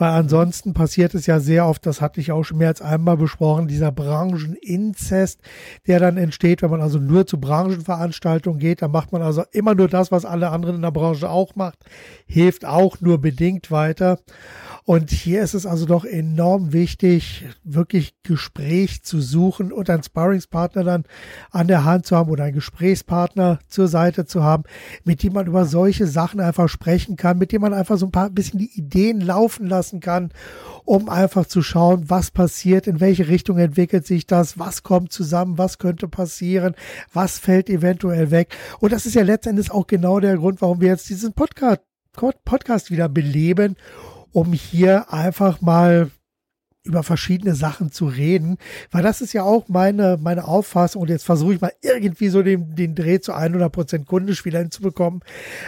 weil ansonsten passiert es ja sehr oft, das hatte ich auch schon mehr als einmal besprochen, dieser Brancheninzest, der dann entsteht, wenn man also nur zu Branchenveranstaltungen geht, dann macht man also immer nur das, was alle anderen in der Branche auch macht, hilft auch nur bedingt weiter. Und hier ist es also doch enorm wichtig, wirklich Gespräch zu suchen und einen Sparringspartner dann an der Hand zu haben oder einen Gesprächspartner zur Seite zu haben, mit dem man über solche Sachen einfach sprechen kann, mit dem man einfach so ein paar bisschen die Ideen laufen lassen kann, um einfach zu schauen, was passiert, in welche Richtung entwickelt sich das, was kommt zusammen, was könnte passieren, was fällt eventuell weg. Und das ist ja letztendlich auch genau der Grund, warum wir jetzt diesen Podcast Podcast wieder beleben um hier einfach mal über verschiedene Sachen zu reden, weil das ist ja auch meine, meine Auffassung und jetzt versuche ich mal irgendwie so den, den Dreh zu 100% kundisch wieder hinzubekommen.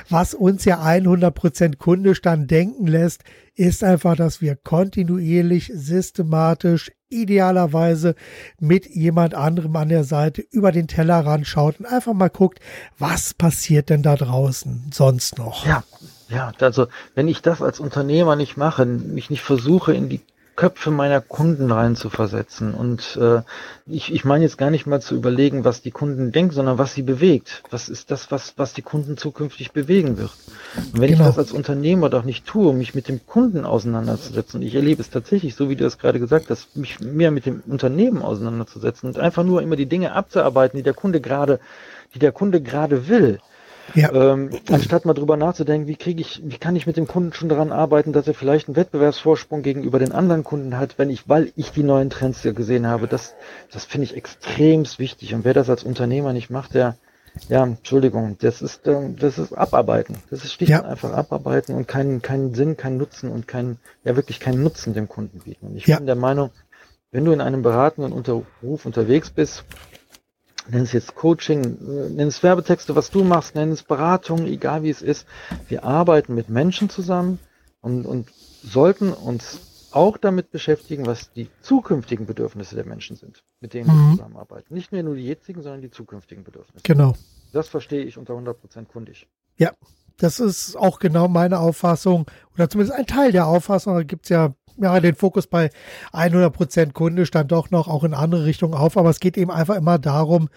Was uns ja 100% kundisch dann denken lässt, ist einfach, dass wir kontinuierlich, systematisch, idealerweise mit jemand anderem an der Seite über den Tellerrand schaut und einfach mal guckt, was passiert denn da draußen sonst noch. Ja, ja, also wenn ich das als Unternehmer nicht mache, mich nicht versuche, in die Köpfe meiner Kunden reinzuversetzen. Und äh, ich, ich meine jetzt gar nicht mal zu überlegen, was die Kunden denken, sondern was sie bewegt. Was ist das, was, was die Kunden zukünftig bewegen wird? Und wenn genau. ich das als Unternehmer doch nicht tue, mich mit dem Kunden auseinanderzusetzen, und ich erlebe es tatsächlich, so wie du es gerade gesagt hast, mich mehr mit dem Unternehmen auseinanderzusetzen und einfach nur immer die Dinge abzuarbeiten, die der Kunde gerade, die der Kunde gerade will, ja. Ähm, anstatt mal drüber nachzudenken, wie kriege ich, wie kann ich mit dem Kunden schon daran arbeiten, dass er vielleicht einen Wettbewerbsvorsprung gegenüber den anderen Kunden hat, wenn ich, weil ich die neuen Trends ja gesehen habe, das, das finde ich extremst wichtig. Und wer das als Unternehmer nicht macht, der, ja, Entschuldigung, das ist, ähm, das ist Abarbeiten. Das ist schlicht ja. einfach Abarbeiten und keinen, keinen Sinn, keinen Nutzen und keinen, ja wirklich keinen Nutzen dem Kunden bieten. Und ich ja. bin der Meinung, wenn du in einem beratenden Unterruf unterwegs bist, nenn es jetzt Coaching, nenn es Werbetexte, was du machst, nenn es Beratung, egal wie es ist. Wir arbeiten mit Menschen zusammen und, und sollten uns auch damit beschäftigen, was die zukünftigen Bedürfnisse der Menschen sind, mit denen mhm. wir zusammenarbeiten. Nicht mehr nur die jetzigen, sondern die zukünftigen Bedürfnisse. Genau. Das verstehe ich unter 100% kundig. Ja, das ist auch genau meine Auffassung oder zumindest ein Teil der Auffassung. Da gibt es ja ja, den Fokus bei 100% Kunde stand doch noch auch in andere Richtungen auf, aber es geht eben einfach immer darum,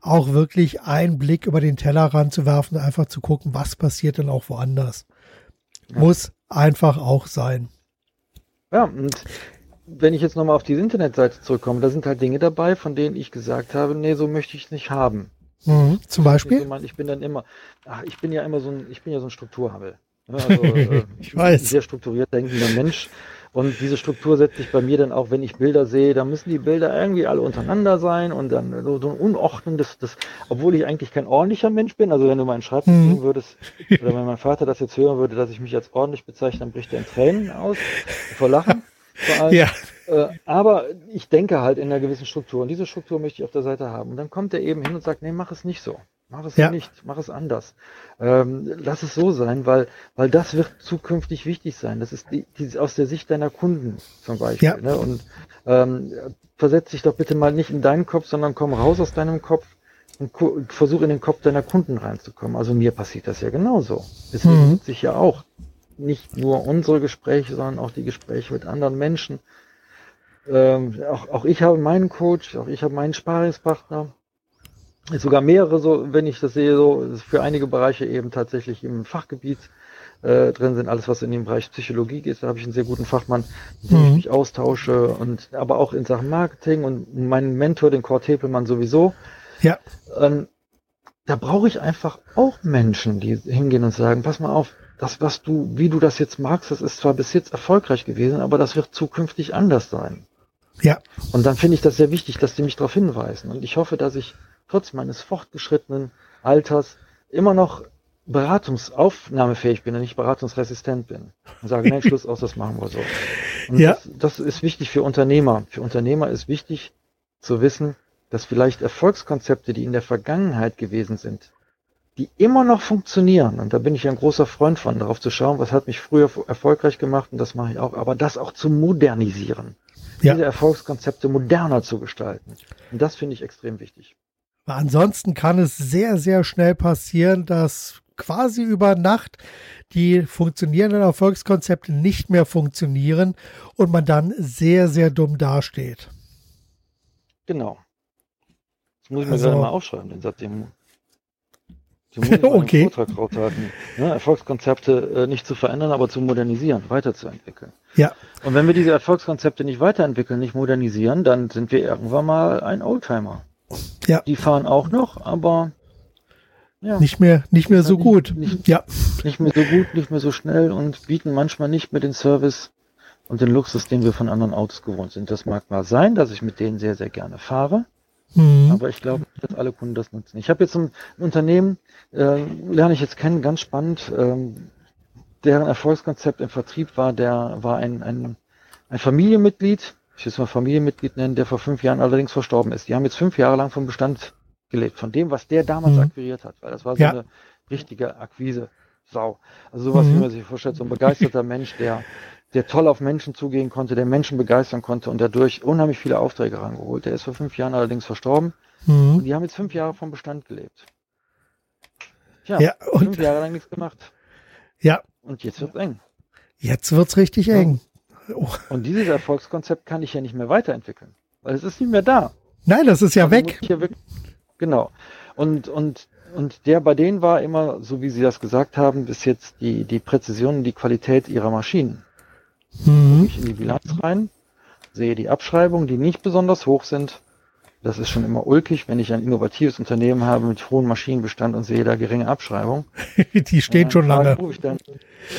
auch wirklich einen Blick über den Tellerrand zu werfen, einfach zu gucken, was passiert denn auch woanders. Ja. Muss einfach auch sein. Ja, und wenn ich jetzt nochmal auf diese Internetseite zurückkomme, da sind halt Dinge dabei, von denen ich gesagt habe, nee, so möchte ich es nicht haben. Mhm, zum Beispiel? Ich bin dann immer, ach, ich bin ja immer so ein, ich bin ja so ein Strukturhammel. Also, äh, ich weiß. Sehr strukturiert denkender Mensch. Und diese Struktur setzt sich bei mir dann auch, wenn ich Bilder sehe, da müssen die Bilder irgendwie alle untereinander sein und dann so, so ein Unordnen, das, das, obwohl ich eigentlich kein ordentlicher Mensch bin, also wenn du meinen Schreibtisch mhm. sehen würdest, oder wenn mein Vater das jetzt hören würde, dass ich mich als ordentlich bezeichne, dann bricht er in Tränen aus, vor Lachen. Vor allem. Ja. Äh, aber ich denke halt in einer gewissen Struktur und diese Struktur möchte ich auf der Seite haben. Und dann kommt er eben hin und sagt, nee, mach es nicht so. Mach es ja. nicht, mach es anders. Ähm, lass es so sein, weil, weil das wird zukünftig wichtig sein. Das ist die, die aus der Sicht deiner Kunden zum Beispiel. Ja. Ne? Und ähm, versetz dich doch bitte mal nicht in deinen Kopf, sondern komm raus aus deinem Kopf und versuch in den Kopf deiner Kunden reinzukommen. Also mir passiert das ja genauso. Deswegen mhm. sitze ich ja auch nicht nur unsere Gespräche, sondern auch die Gespräche mit anderen Menschen. Ähm, auch, auch ich habe meinen Coach, auch ich habe meinen Sparingspartner. Sogar mehrere, so, wenn ich das sehe, so für einige Bereiche eben tatsächlich im Fachgebiet äh, drin sind, alles was in dem Bereich Psychologie geht, da habe ich einen sehr guten Fachmann, mit dem mhm. ich mich austausche und aber auch in Sachen Marketing und meinen Mentor, den Kurt Hepelmann sowieso. Ja. Ähm, da brauche ich einfach auch Menschen, die hingehen und sagen, pass mal auf, das, was du, wie du das jetzt magst, das ist zwar bis jetzt erfolgreich gewesen, aber das wird zukünftig anders sein. Ja. Und dann finde ich das sehr wichtig, dass die mich darauf hinweisen. Und ich hoffe, dass ich trotz meines fortgeschrittenen Alters immer noch beratungsaufnahmefähig bin und nicht beratungsresistent bin. Und sage, nein, Schluss aus, das machen wir so. Und ja. das, das ist wichtig für Unternehmer. Für Unternehmer ist wichtig zu wissen, dass vielleicht Erfolgskonzepte, die in der Vergangenheit gewesen sind, die immer noch funktionieren, und da bin ich ein großer Freund von, darauf zu schauen, was hat mich früher erfolgreich gemacht, und das mache ich auch, aber das auch zu modernisieren. Ja. Diese Erfolgskonzepte moderner zu gestalten. Und das finde ich extrem wichtig. Ansonsten kann es sehr, sehr schnell passieren, dass quasi über Nacht die funktionierenden Erfolgskonzepte nicht mehr funktionieren und man dann sehr, sehr dumm dasteht. Genau. Das muss ich mir also, gerade mal aufschreiben, den Satz. Den, den okay. Vortrag raushalten. Ne? Erfolgskonzepte äh, nicht zu verändern, aber zu modernisieren, weiterzuentwickeln. Ja. Und wenn wir diese Erfolgskonzepte nicht weiterentwickeln, nicht modernisieren, dann sind wir irgendwann mal ein Oldtimer. Ja. Die fahren auch noch, aber ja. Nicht mehr, nicht mehr so gut. Nicht, ja. nicht mehr so gut, nicht mehr so schnell und bieten manchmal nicht mehr den Service und den Luxus, den wir von anderen Autos gewohnt sind. Das mag mal sein, dass ich mit denen sehr, sehr gerne fahre. Mhm. Aber ich glaube, dass alle Kunden das nutzen. Ich habe jetzt ein, ein Unternehmen, äh, lerne ich jetzt kennen, ganz spannend, ähm, deren Erfolgskonzept im Vertrieb war, der war ein, ein, ein Familienmitglied, ich will es mal Familienmitglied nennen, der vor fünf Jahren allerdings verstorben ist. Die haben jetzt fünf Jahre lang vom Bestand gelebt, von dem, was der damals mhm. akquiriert hat, weil das war so ja. eine richtige Akquise-Sau. Also sowas, mhm. wie man sich vorstellt, so ein begeisterter Mensch, der, der toll auf Menschen zugehen konnte, der Menschen begeistern konnte und dadurch unheimlich viele Aufträge rangeholt. Der ist vor fünf Jahren allerdings verstorben mhm. und die haben jetzt fünf Jahre vom Bestand gelebt. Tja, ja, und, fünf Jahre lang nichts gemacht. Ja. Und jetzt wird's eng. Jetzt wird's richtig ja. eng. Oh. Und dieses Erfolgskonzept kann ich ja nicht mehr weiterentwickeln, weil es ist nicht mehr da. Nein, das ist ja also weg. Genau. Und, und, und der bei denen war immer, so wie Sie das gesagt haben, bis jetzt die, die Präzision und die Qualität ihrer Maschinen. Mhm. Ich in die Bilanz rein, sehe die Abschreibungen, die nicht besonders hoch sind, das ist schon immer ulkig, wenn ich ein innovatives Unternehmen habe mit hohem Maschinenbestand und sehe da geringe Abschreibung. Die stehen schon lange. Rufe ich dann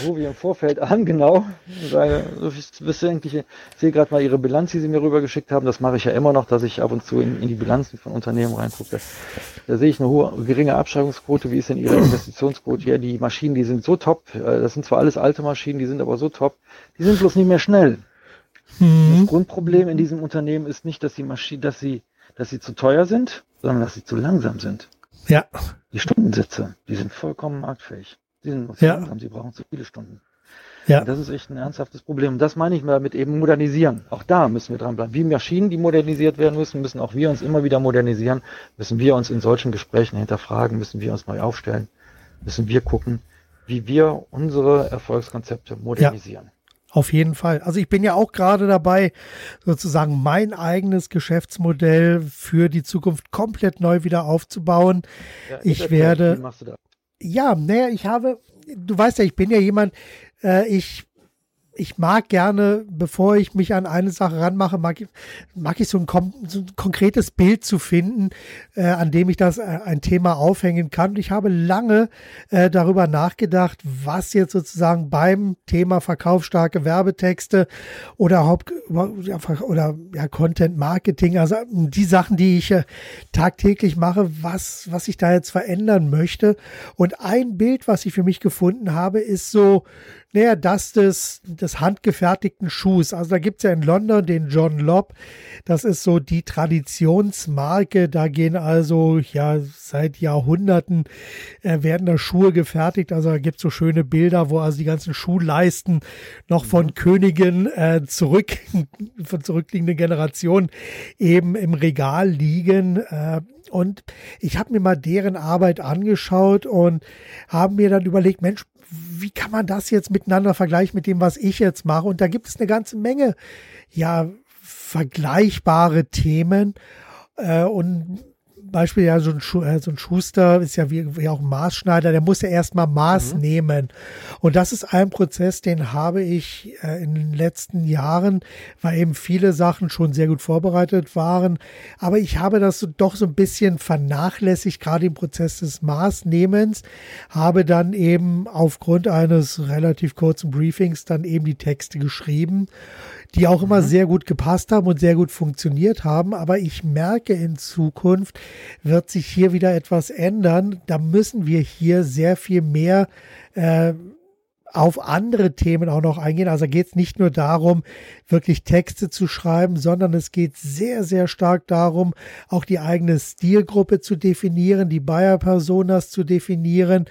rufe ich im Vorfeld an, genau. Sage, wisst ihr eigentlich, ich sehe gerade mal Ihre Bilanz, die Sie mir rübergeschickt haben. Das mache ich ja immer noch, dass ich ab und zu in, in die Bilanzen von Unternehmen reingucke. Da sehe ich eine hohe, geringe Abschreibungsquote. Wie ist denn Ihre Investitionsquote? Ja, die Maschinen, die sind so top. Äh, das sind zwar alles alte Maschinen, die sind aber so top. Die sind bloß nicht mehr schnell. Mhm. Das Grundproblem in diesem Unternehmen ist nicht, dass die Maschine, dass sie dass sie zu teuer sind, sondern dass sie zu langsam sind. Ja. Die Stundensitze, die sind vollkommen marktfähig. Sie sind ja. langsam, sie brauchen zu viele Stunden. Ja. Und das ist echt ein ernsthaftes Problem. Und das meine ich damit eben modernisieren. Auch da müssen wir dranbleiben. Wie Maschinen, die modernisiert werden müssen, müssen auch wir uns immer wieder modernisieren. Müssen wir uns in solchen Gesprächen hinterfragen, müssen wir uns neu aufstellen, müssen wir gucken, wie wir unsere Erfolgskonzepte modernisieren. Ja. Auf jeden Fall. Also ich bin ja auch gerade dabei, sozusagen mein eigenes Geschäftsmodell für die Zukunft komplett neu wieder aufzubauen. Ja, ich werde. Ja, naja, ich habe, du weißt ja, ich bin ja jemand, äh, ich ich mag gerne, bevor ich mich an eine Sache ranmache, mag, ich, mag ich so ein, so ein konkretes Bild zu finden, äh, an dem ich das äh, ein Thema aufhängen kann. Und ich habe lange äh, darüber nachgedacht, was jetzt sozusagen beim Thema verkaufsstarke Werbetexte oder Haupt oder ja, Content Marketing, also die Sachen, die ich äh, tagtäglich mache, was was ich da jetzt verändern möchte. Und ein Bild, was ich für mich gefunden habe, ist so naja, das des, des handgefertigten Schuhs. Also da gibt's ja in London den John Lobb. Das ist so die Traditionsmarke. Da gehen also ja seit Jahrhunderten äh, werden da Schuhe gefertigt. Also da gibt's so schöne Bilder, wo also die ganzen Schuhleisten noch von mhm. Königen äh, zurück, von zurückliegenden Generationen eben im Regal liegen. Äh, und ich habe mir mal deren Arbeit angeschaut und habe mir dann überlegt, Mensch, wie kann man das jetzt miteinander vergleichen mit dem, was ich jetzt mache? Und da gibt es eine ganze Menge, ja, vergleichbare Themen. Äh, und Beispiel ja so ein, äh, so ein Schuster ist ja wie, wie auch ein Maßschneider, der muss ja erstmal Maß mhm. nehmen. Und das ist ein Prozess, den habe ich äh, in den letzten Jahren, weil eben viele Sachen schon sehr gut vorbereitet waren. Aber ich habe das so, doch so ein bisschen vernachlässigt, gerade im Prozess des Maßnehmens, habe dann eben aufgrund eines relativ kurzen Briefings dann eben die Texte geschrieben die auch immer mhm. sehr gut gepasst haben und sehr gut funktioniert haben. Aber ich merke in Zukunft wird sich hier wieder etwas ändern. Da müssen wir hier sehr viel mehr äh, auf andere Themen auch noch eingehen. Also geht es nicht nur darum, wirklich Texte zu schreiben, sondern es geht sehr, sehr stark darum, auch die eigene Stilgruppe zu definieren, die Buyer-Personas zu definieren.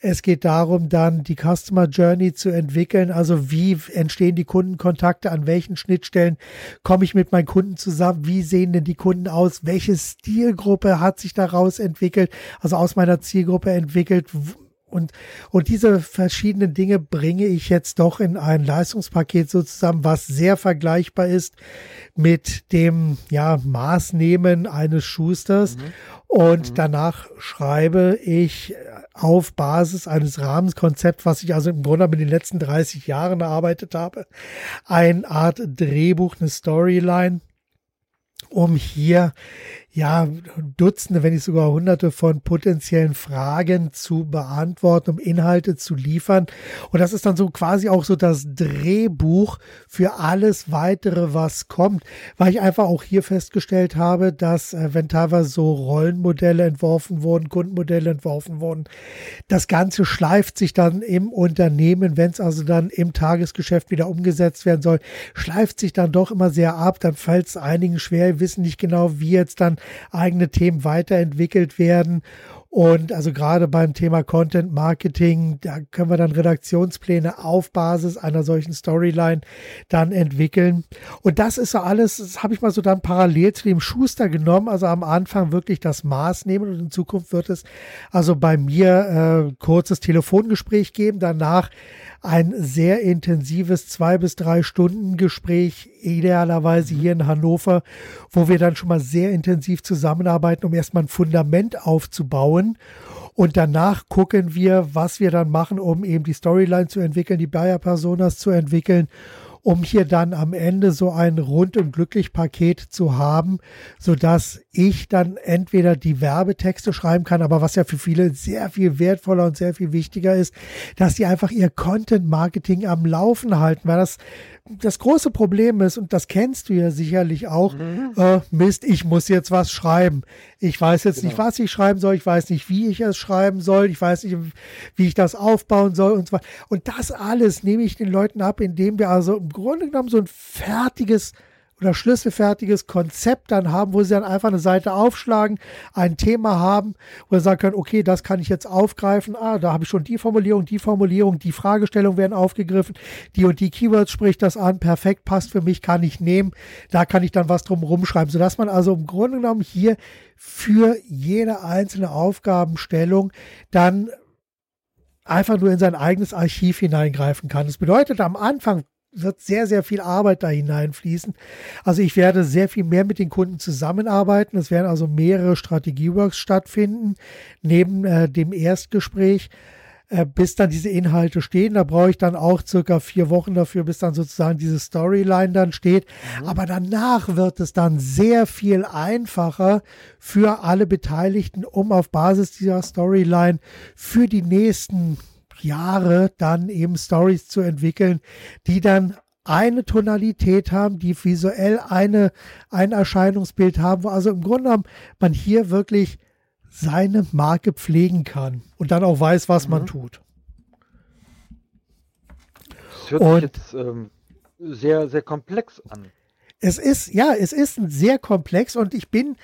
Es geht darum, dann die Customer Journey zu entwickeln. Also wie entstehen die Kundenkontakte, an welchen Schnittstellen komme ich mit meinen Kunden zusammen, wie sehen denn die Kunden aus, welche Stilgruppe hat sich daraus entwickelt, also aus meiner Zielgruppe entwickelt, und, und diese verschiedenen Dinge bringe ich jetzt doch in ein Leistungspaket so zusammen, was sehr vergleichbar ist mit dem ja, Maßnehmen eines Schusters. Mhm. Und mhm. danach schreibe ich auf Basis eines Rahmenkonzepts, was ich also im Grunde in den letzten 30 Jahren erarbeitet habe, eine Art Drehbuch, eine Storyline, um hier ja, Dutzende, wenn nicht sogar Hunderte von potenziellen Fragen zu beantworten, um Inhalte zu liefern. Und das ist dann so quasi auch so das Drehbuch für alles weitere, was kommt, weil ich einfach auch hier festgestellt habe, dass äh, wenn teilweise so Rollenmodelle entworfen wurden, Kundenmodelle entworfen wurden, das Ganze schleift sich dann im Unternehmen, wenn es also dann im Tagesgeschäft wieder umgesetzt werden soll, schleift sich dann doch immer sehr ab. Dann fällt es einigen schwer, wissen nicht genau, wie jetzt dann eigene Themen weiterentwickelt werden. Und also gerade beim Thema Content Marketing, da können wir dann Redaktionspläne auf Basis einer solchen Storyline dann entwickeln. Und das ist so alles, das habe ich mal so dann parallel zu dem Schuster genommen. Also am Anfang wirklich das Maß nehmen und in Zukunft wird es also bei mir äh, kurzes Telefongespräch geben. Danach ein sehr intensives zwei bis drei Stunden Gespräch, idealerweise hier in Hannover, wo wir dann schon mal sehr intensiv zusammenarbeiten, um erstmal ein Fundament aufzubauen. Und danach gucken wir, was wir dann machen, um eben die Storyline zu entwickeln, die Bayer-Personas zu entwickeln um hier dann am Ende so ein rundum glücklich Paket zu haben, so dass ich dann entweder die Werbetexte schreiben kann, aber was ja für viele sehr viel wertvoller und sehr viel wichtiger ist, dass sie einfach ihr Content Marketing am Laufen halten, weil das das große Problem ist, und das kennst du ja sicherlich auch, mhm. äh, Mist, ich muss jetzt was schreiben. Ich weiß jetzt genau. nicht, was ich schreiben soll, ich weiß nicht, wie ich es schreiben soll, ich weiß nicht, wie ich das aufbauen soll und so weiter. Und das alles nehme ich den Leuten ab, indem wir also im Grunde genommen so ein fertiges oder schlüsselfertiges Konzept dann haben, wo sie dann einfach eine Seite aufschlagen, ein Thema haben, wo sie sagen können, okay, das kann ich jetzt aufgreifen, ah, da habe ich schon die Formulierung, die Formulierung, die Fragestellungen werden aufgegriffen, die und die Keywords spricht das an, perfekt, passt für mich, kann ich nehmen, da kann ich dann was drum rumschreiben, sodass man also im Grunde genommen hier für jede einzelne Aufgabenstellung dann einfach nur in sein eigenes Archiv hineingreifen kann. Das bedeutet, am Anfang wird sehr, sehr viel Arbeit da hineinfließen. Also ich werde sehr viel mehr mit den Kunden zusammenarbeiten. Es werden also mehrere Strategieworks stattfinden, neben äh, dem Erstgespräch, äh, bis dann diese Inhalte stehen. Da brauche ich dann auch circa vier Wochen dafür, bis dann sozusagen diese Storyline dann steht. Mhm. Aber danach wird es dann sehr viel einfacher für alle Beteiligten, um auf Basis dieser Storyline für die nächsten Jahre dann eben Stories zu entwickeln, die dann eine Tonalität haben, die visuell eine, ein Erscheinungsbild haben, wo also im Grunde genommen man hier wirklich seine Marke pflegen kann und dann auch weiß, was mhm. man tut. Das hört und sich jetzt ähm, sehr, sehr komplex an. Es ist, ja, es ist sehr komplex und ich bin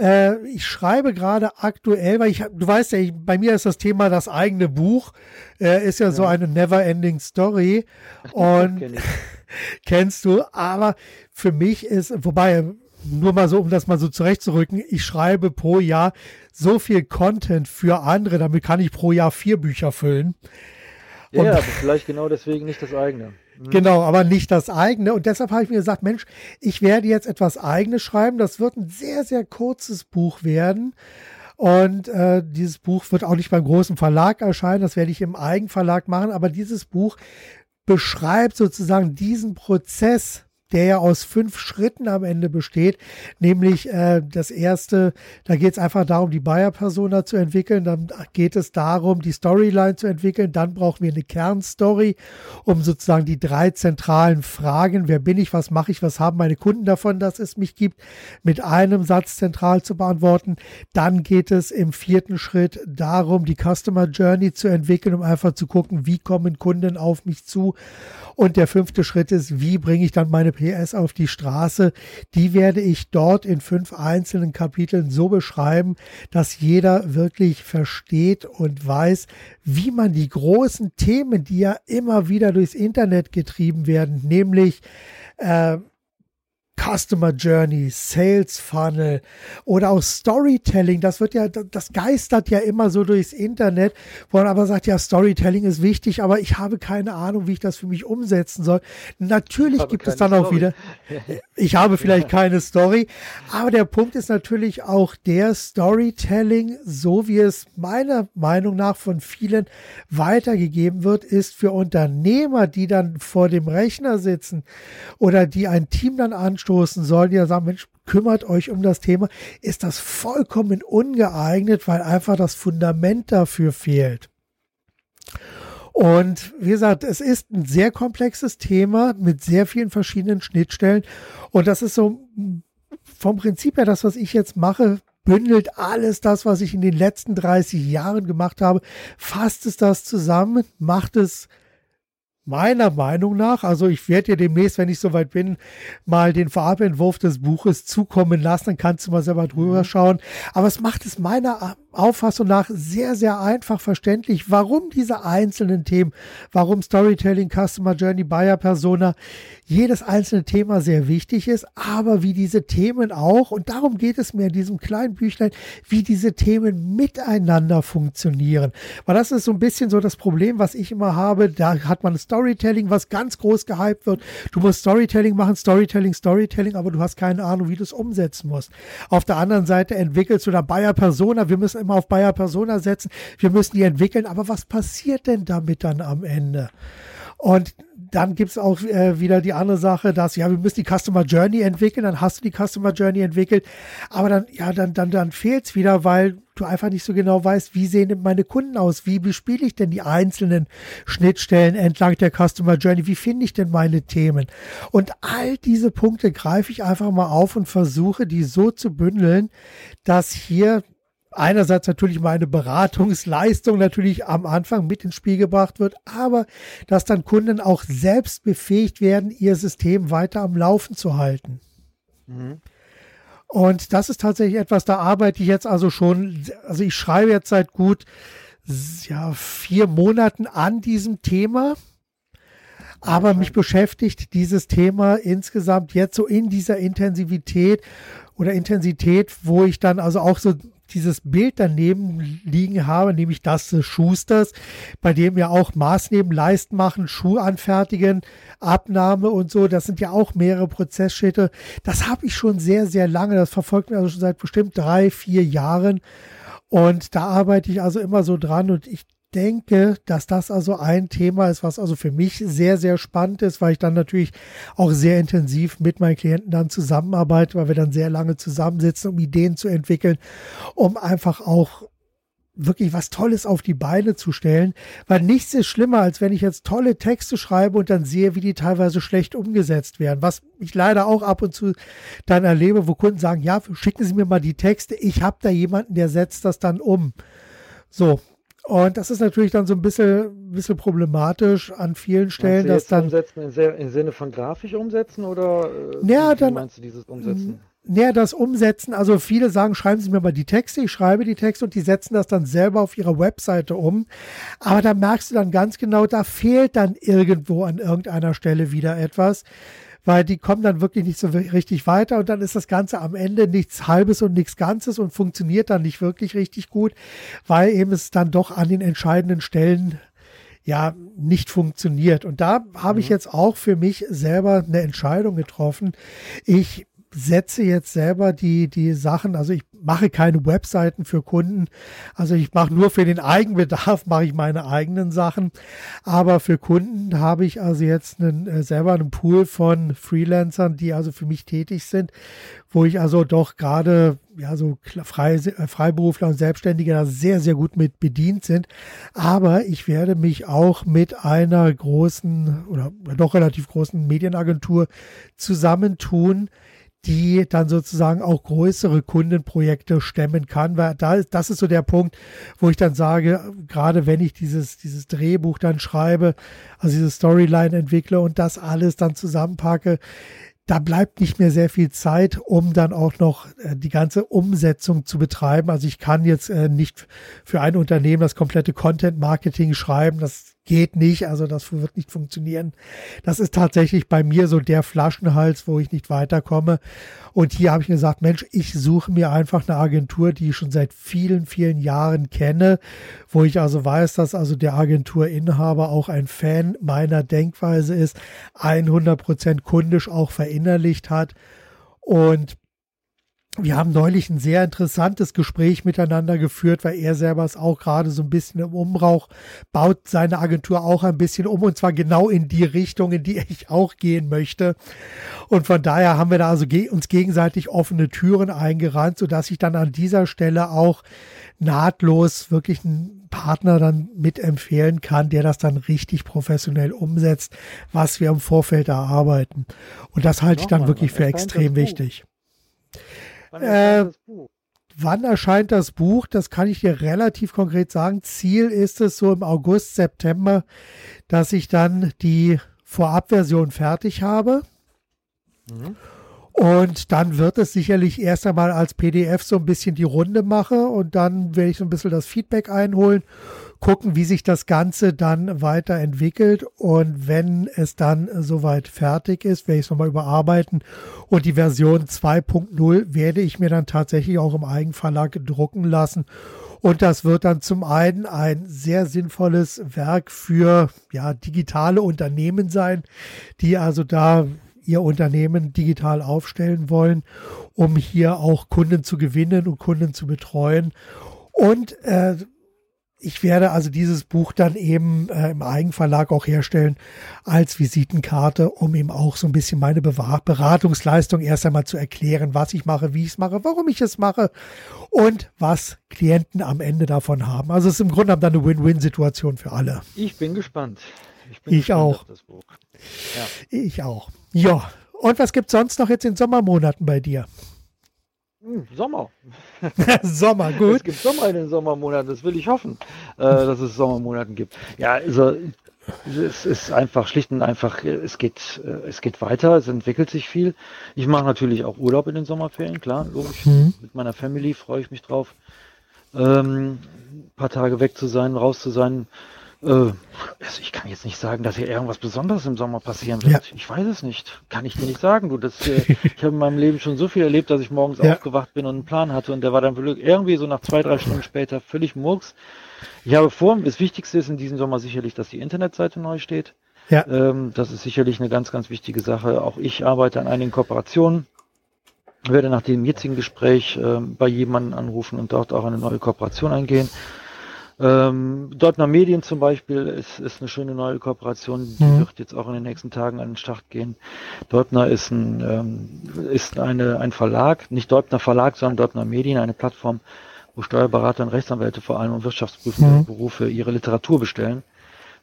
äh, ich schreibe gerade aktuell, weil ich, du weißt ja, ich, bei mir ist das Thema das eigene Buch, äh, ist ja, ja, so eine never-ending Story. Und kenn kennst du, aber für mich ist, wobei, nur mal so, um das mal so zurechtzurücken, ich schreibe pro Jahr so viel Content für andere, damit kann ich pro Jahr vier Bücher füllen. Ja, ja, aber vielleicht genau deswegen nicht das eigene. Mhm. Genau, aber nicht das eigene. Und deshalb habe ich mir gesagt, Mensch, ich werde jetzt etwas eigenes schreiben. Das wird ein sehr, sehr kurzes Buch werden. Und äh, dieses Buch wird auch nicht beim großen Verlag erscheinen, das werde ich im Eigenverlag machen, aber dieses Buch beschreibt sozusagen diesen Prozess der ja aus fünf Schritten am Ende besteht. Nämlich äh, das erste, da geht es einfach darum, die Buyer-Persona zu entwickeln. Dann geht es darum, die Storyline zu entwickeln. Dann brauchen wir eine Kernstory, um sozusagen die drei zentralen Fragen, wer bin ich, was mache ich, was haben meine Kunden davon, dass es mich gibt, mit einem Satz zentral zu beantworten. Dann geht es im vierten Schritt darum, die Customer Journey zu entwickeln, um einfach zu gucken, wie kommen Kunden auf mich zu. Und der fünfte Schritt ist, wie bringe ich dann meine PS auf die Straße, die werde ich dort in fünf einzelnen Kapiteln so beschreiben, dass jeder wirklich versteht und weiß, wie man die großen Themen, die ja immer wieder durchs Internet getrieben werden, nämlich äh, Customer Journey, Sales Funnel oder auch Storytelling. Das wird ja, das geistert ja immer so durchs Internet, wo man aber sagt, ja, Storytelling ist wichtig, aber ich habe keine Ahnung, wie ich das für mich umsetzen soll. Natürlich gibt es dann Story. auch wieder, ich habe vielleicht keine Story, aber der Punkt ist natürlich auch der Storytelling, so wie es meiner Meinung nach von vielen weitergegeben wird, ist für Unternehmer, die dann vor dem Rechner sitzen oder die ein Team dann anstoßen, anstoßen sollen, die ja sagen, Mensch, kümmert euch um das Thema, ist das vollkommen ungeeignet, weil einfach das Fundament dafür fehlt. Und wie gesagt, es ist ein sehr komplexes Thema mit sehr vielen verschiedenen Schnittstellen. Und das ist so vom Prinzip her das, was ich jetzt mache, bündelt alles das, was ich in den letzten 30 Jahren gemacht habe, fasst es das zusammen, macht es meiner Meinung nach, also ich werde dir demnächst, wenn ich soweit bin, mal den Farbentwurf des Buches zukommen lassen, dann kannst du mal selber drüber mhm. schauen. Aber es macht es meiner Auffassung nach sehr, sehr einfach verständlich, warum diese einzelnen Themen, warum Storytelling, Customer Journey, Buyer Persona, jedes einzelne Thema sehr wichtig ist, aber wie diese Themen auch, und darum geht es mir in diesem kleinen Büchlein, wie diese Themen miteinander funktionieren. Weil das ist so ein bisschen so das Problem, was ich immer habe. Da hat man Storytelling, was ganz groß gehypt wird. Du musst Storytelling machen, Storytelling, Storytelling, aber du hast keine Ahnung, wie du es umsetzen musst. Auf der anderen Seite entwickelst du da Buyer Persona. Wir müssen immer auf Bayer Persona setzen. Wir müssen die entwickeln. Aber was passiert denn damit dann am Ende? Und dann gibt es auch äh, wieder die andere Sache, dass ja, wir müssen die Customer Journey entwickeln, dann hast du die Customer Journey entwickelt, aber dann, ja, dann, dann, dann fehlt es wieder, weil du einfach nicht so genau weißt, wie sehen denn meine Kunden aus? Wie bespiele ich denn die einzelnen Schnittstellen entlang der Customer Journey? Wie finde ich denn meine Themen? Und all diese Punkte greife ich einfach mal auf und versuche, die so zu bündeln, dass hier einerseits natürlich meine Beratungsleistung natürlich am Anfang mit ins Spiel gebracht wird, aber dass dann Kunden auch selbst befähigt werden, ihr System weiter am Laufen zu halten. Mhm. Und das ist tatsächlich etwas, da arbeite ich jetzt also schon, also ich schreibe jetzt seit gut ja, vier Monaten an diesem Thema. Aber mich beschäftigt dieses Thema insgesamt jetzt so in dieser Intensivität oder Intensität, wo ich dann also auch so dieses Bild daneben liegen habe, nämlich das des Schusters, bei dem ja auch Maßnahmen leisten machen, Schuh anfertigen, Abnahme und so. Das sind ja auch mehrere Prozessschritte. Das habe ich schon sehr, sehr lange. Das verfolgt mir also schon seit bestimmt drei, vier Jahren. Und da arbeite ich also immer so dran und ich denke, dass das also ein Thema ist, was also für mich sehr, sehr spannend ist, weil ich dann natürlich auch sehr intensiv mit meinen Klienten dann zusammenarbeite, weil wir dann sehr lange zusammensitzen, um Ideen zu entwickeln, um einfach auch wirklich was Tolles auf die Beine zu stellen, weil nichts ist schlimmer, als wenn ich jetzt tolle Texte schreibe und dann sehe, wie die teilweise schlecht umgesetzt werden. Was ich leider auch ab und zu dann erlebe, wo Kunden sagen, ja, schicken Sie mir mal die Texte, ich habe da jemanden, der setzt das dann um. So, und das ist natürlich dann so ein bisschen, bisschen problematisch an vielen Stellen, dass dann. Umsetzen im Sinne von grafisch umsetzen oder äh, ja, dann, meinst du dieses Umsetzen? Näher das Umsetzen, also viele sagen, schreiben Sie mir mal die Texte, ich schreibe die Texte und die setzen das dann selber auf ihrer Webseite um. Aber da merkst du dann ganz genau, da fehlt dann irgendwo an irgendeiner Stelle wieder etwas weil die kommen dann wirklich nicht so richtig weiter und dann ist das Ganze am Ende nichts Halbes und nichts Ganzes und funktioniert dann nicht wirklich richtig gut, weil eben es dann doch an den entscheidenden Stellen ja nicht funktioniert. Und da habe mhm. ich jetzt auch für mich selber eine Entscheidung getroffen. Ich setze jetzt selber die, die Sachen, also ich mache keine Webseiten für Kunden, also ich mache nur für den Eigenbedarf, mache ich meine eigenen Sachen, aber für Kunden habe ich also jetzt einen, äh, selber einen Pool von Freelancern, die also für mich tätig sind, wo ich also doch gerade ja so Frei, äh, Freiberufler und Selbstständige da sehr, sehr gut mit bedient sind. Aber ich werde mich auch mit einer großen oder doch relativ großen Medienagentur zusammentun, die dann sozusagen auch größere Kundenprojekte stemmen kann, weil da das ist so der Punkt, wo ich dann sage, gerade wenn ich dieses, dieses Drehbuch dann schreibe, also diese Storyline entwickle und das alles dann zusammenpacke, da bleibt nicht mehr sehr viel Zeit, um dann auch noch äh, die ganze Umsetzung zu betreiben. Also ich kann jetzt äh, nicht für ein Unternehmen das komplette Content Marketing schreiben. Das geht nicht, also das wird nicht funktionieren. Das ist tatsächlich bei mir so der Flaschenhals, wo ich nicht weiterkomme. Und hier habe ich gesagt, Mensch, ich suche mir einfach eine Agentur, die ich schon seit vielen, vielen Jahren kenne, wo ich also weiß, dass also der Agenturinhaber auch ein Fan meiner Denkweise ist, 100 Prozent kundisch auch verinnerlicht hat. Und wir haben neulich ein sehr interessantes Gespräch miteinander geführt, weil er selber ist auch gerade so ein bisschen im Umbrauch, baut seine Agentur auch ein bisschen um und zwar genau in die Richtung, in die ich auch gehen möchte. Und von daher haben wir da also uns gegenseitig offene Türen eingerannt, sodass ich dann an dieser Stelle auch nahtlos wirklich einen Partner dann mitempfehlen kann, der das dann richtig professionell umsetzt, was wir im Vorfeld erarbeiten. Und das halte ich dann wirklich für extrem wichtig. Wann erscheint, das Buch? wann erscheint das Buch? Das kann ich dir relativ konkret sagen. Ziel ist es so im August, September, dass ich dann die Vorabversion fertig habe. Mhm. Und dann wird es sicherlich erst einmal als PDF so ein bisschen die Runde mache und dann werde ich so ein bisschen das Feedback einholen gucken, wie sich das Ganze dann weiterentwickelt. Und wenn es dann soweit fertig ist, werde ich es nochmal überarbeiten. Und die Version 2.0 werde ich mir dann tatsächlich auch im Eigenverlag drucken lassen. Und das wird dann zum einen ein sehr sinnvolles Werk für ja, digitale Unternehmen sein, die also da ihr Unternehmen digital aufstellen wollen, um hier auch Kunden zu gewinnen und Kunden zu betreuen. Und äh, ich werde also dieses Buch dann eben äh, im Eigenverlag auch herstellen als Visitenkarte, um ihm auch so ein bisschen meine Beratungsleistung erst einmal zu erklären, was ich mache, wie ich es mache, warum ich es mache und was Klienten am Ende davon haben. Also es ist im Grunde dann eine Win-Win-Situation für alle. Ich bin gespannt. Ich, bin ich gespannt auch. Ja. Ich auch. Ja. Und was gibt es sonst noch jetzt in Sommermonaten bei dir? Hm, Sommer. Sommer, gut. Es gibt Sommer in den Sommermonaten, das will ich hoffen, äh, dass es Sommermonaten gibt. Ja, also es ist einfach schlicht und einfach, es geht, äh, es geht weiter, es entwickelt sich viel. Ich mache natürlich auch Urlaub in den Sommerferien, klar, logisch. Mhm. Mit meiner Family freue ich mich drauf, ähm, ein paar Tage weg zu sein, raus zu sein. Äh, also ich kann jetzt nicht sagen, dass hier irgendwas Besonderes im Sommer passieren wird. Ja. Ich weiß es nicht. Kann ich dir nicht sagen. Du, das, äh, ich habe in meinem Leben schon so viel erlebt, dass ich morgens ja. aufgewacht bin und einen Plan hatte und der war dann irgendwie so nach zwei, drei Stunden später völlig murks. Ich habe vor, das Wichtigste ist in diesem Sommer sicherlich, dass die Internetseite neu steht. Ja. Ähm, das ist sicherlich eine ganz, ganz wichtige Sache. Auch ich arbeite an einigen Kooperationen. Ich werde nach dem jetzigen Gespräch äh, bei jemandem anrufen und dort auch eine neue Kooperation eingehen. Ähm, Deutner Medien zum Beispiel ist, ist eine schöne neue Kooperation, die mhm. wird jetzt auch in den nächsten Tagen an den Start gehen. Deutner ist ein, ähm, ist eine, ein Verlag, nicht Deutner Verlag, sondern Deutner Medien, eine Plattform, wo Steuerberater und Rechtsanwälte vor allem und wirtschaftsprüfende mhm. Berufe ihre Literatur bestellen.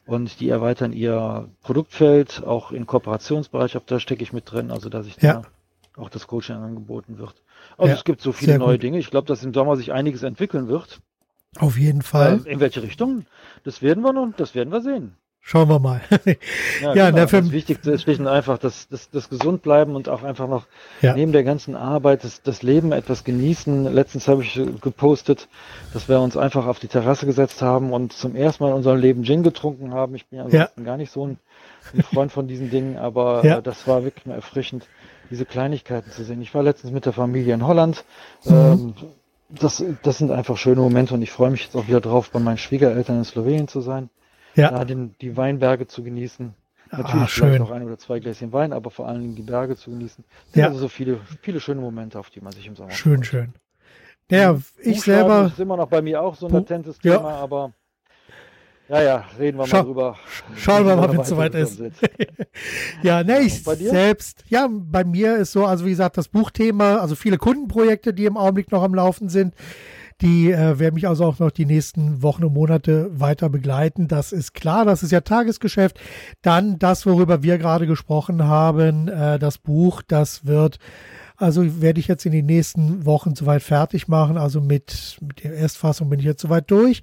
Und die erweitern ihr Produktfeld, auch in Kooperationsbereich, auch da stecke ich mit drin, also dass ich ja. da auch das Coaching angeboten wird. Also ja, es gibt so viele neue Dinge. Ich glaube, dass im Sommer sich einiges entwickeln wird. Auf jeden Fall. Äh, in welche Richtung? Das werden wir nun, das werden wir sehen. Schauen wir mal. ja, ja genau. das Wichtigste ist schlicht und einfach das, das, das gesund bleiben und auch einfach noch ja. neben der ganzen Arbeit das, das Leben etwas genießen. Letztens habe ich gepostet, dass wir uns einfach auf die Terrasse gesetzt haben und zum ersten Mal in unserem Leben Gin getrunken haben. Ich bin ja, gar nicht so ein, ein, Freund von diesen Dingen, aber ja. das war wirklich mal erfrischend, diese Kleinigkeiten zu sehen. Ich war letztens mit der Familie in Holland. Mhm. Ähm, das, das sind einfach schöne Momente und ich freue mich jetzt auch wieder drauf, bei meinen Schwiegereltern in Slowenien zu sein. ja. da den, die Weinberge zu genießen. Ah, Natürlich ah, vielleicht noch ein oder zwei Gläschen Wein, aber vor allen Dingen die Berge zu genießen. Ja. Also so viele, viele schöne Momente, auf die man sich im Sommer Schön, freut. schön. Ja, ich selber, ist immer noch bei mir auch so ein latentes ja. Thema, aber ja, ja, reden wir Schau- mal drüber. schauen wir mal, Wenn wenn's soweit ist. ja, ne, ich selbst, ja, bei mir ist so, also wie gesagt, das Buchthema, also viele Kundenprojekte, die im Augenblick noch am Laufen sind, die äh, werden mich also auch noch die nächsten Wochen und Monate weiter begleiten. Das ist klar, das ist ja Tagesgeschäft. Dann das, worüber wir gerade gesprochen haben, äh, das Buch, das wird also werde ich jetzt in den nächsten Wochen soweit fertig machen. Also mit, mit der Erstfassung bin ich jetzt soweit durch.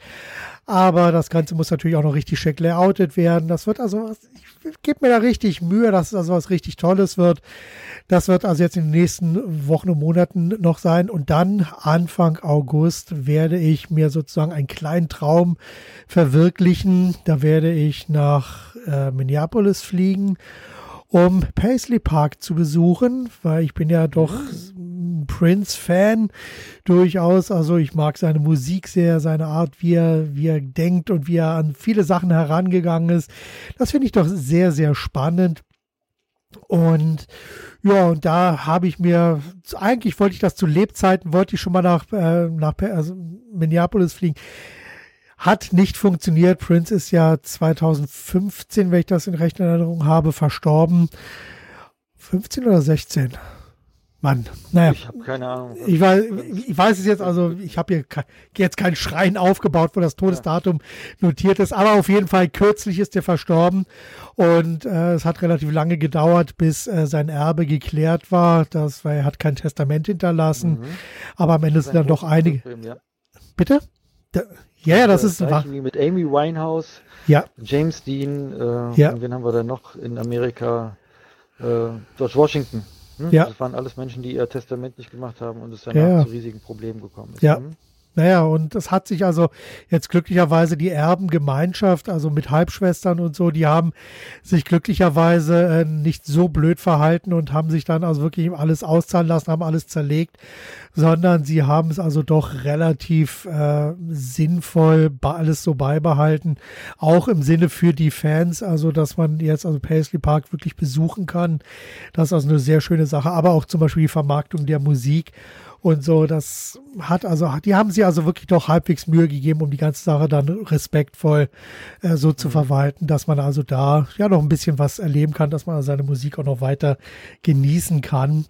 Aber das Ganze muss natürlich auch noch richtig schick layoutet werden. Das wird also, ich gebe mir da richtig Mühe, dass es also was richtig Tolles wird. Das wird also jetzt in den nächsten Wochen und Monaten noch sein. Und dann Anfang August werde ich mir sozusagen einen kleinen Traum verwirklichen. Da werde ich nach äh, Minneapolis fliegen um Paisley Park zu besuchen, weil ich bin ja doch ein Prince-Fan durchaus. Also ich mag seine Musik sehr, seine Art, wie er, wie er denkt und wie er an viele Sachen herangegangen ist. Das finde ich doch sehr, sehr spannend. Und ja, und da habe ich mir, eigentlich wollte ich das zu Lebzeiten, wollte ich schon mal nach, äh, nach also Minneapolis fliegen. Hat nicht funktioniert. Prince ist ja 2015, wenn ich das in rechter Erinnerung habe, verstorben. 15 oder 16? Mann, naja. Ich habe keine Ahnung. Ich weiß, ich weiß es jetzt, also ich habe hier jetzt keinen Schrein aufgebaut, wo das Todesdatum notiert ist, aber auf jeden Fall kürzlich ist er verstorben und äh, es hat relativ lange gedauert, bis äh, sein Erbe geklärt war. Das, weil er hat kein Testament hinterlassen, Mhm. aber am Ende sind dann doch einige. Ja. Bitte? Da, ja, ja, das ist Gleiche wie mit Amy Winehouse, ja, James Dean, äh, Ja. und wen haben wir da noch in Amerika? Äh, George Washington. Hm? Ja. Das waren alles Menschen, die ihr Testament nicht gemacht haben und es danach Ja, ja. zu riesigen Problemen gekommen ist. Ja. Hm? Naja, und es hat sich also jetzt glücklicherweise die Erbengemeinschaft, also mit Halbschwestern und so, die haben sich glücklicherweise äh, nicht so blöd verhalten und haben sich dann also wirklich alles auszahlen lassen, haben alles zerlegt, sondern sie haben es also doch relativ äh, sinnvoll alles so beibehalten, auch im Sinne für die Fans, also dass man jetzt also Paisley Park wirklich besuchen kann. Das ist also eine sehr schöne Sache, aber auch zum Beispiel die Vermarktung der Musik und so, das hat also, die haben sich also wirklich doch halbwegs Mühe gegeben, um die ganze Sache dann respektvoll äh, so zu verwalten, dass man also da ja noch ein bisschen was erleben kann, dass man seine Musik auch noch weiter genießen kann.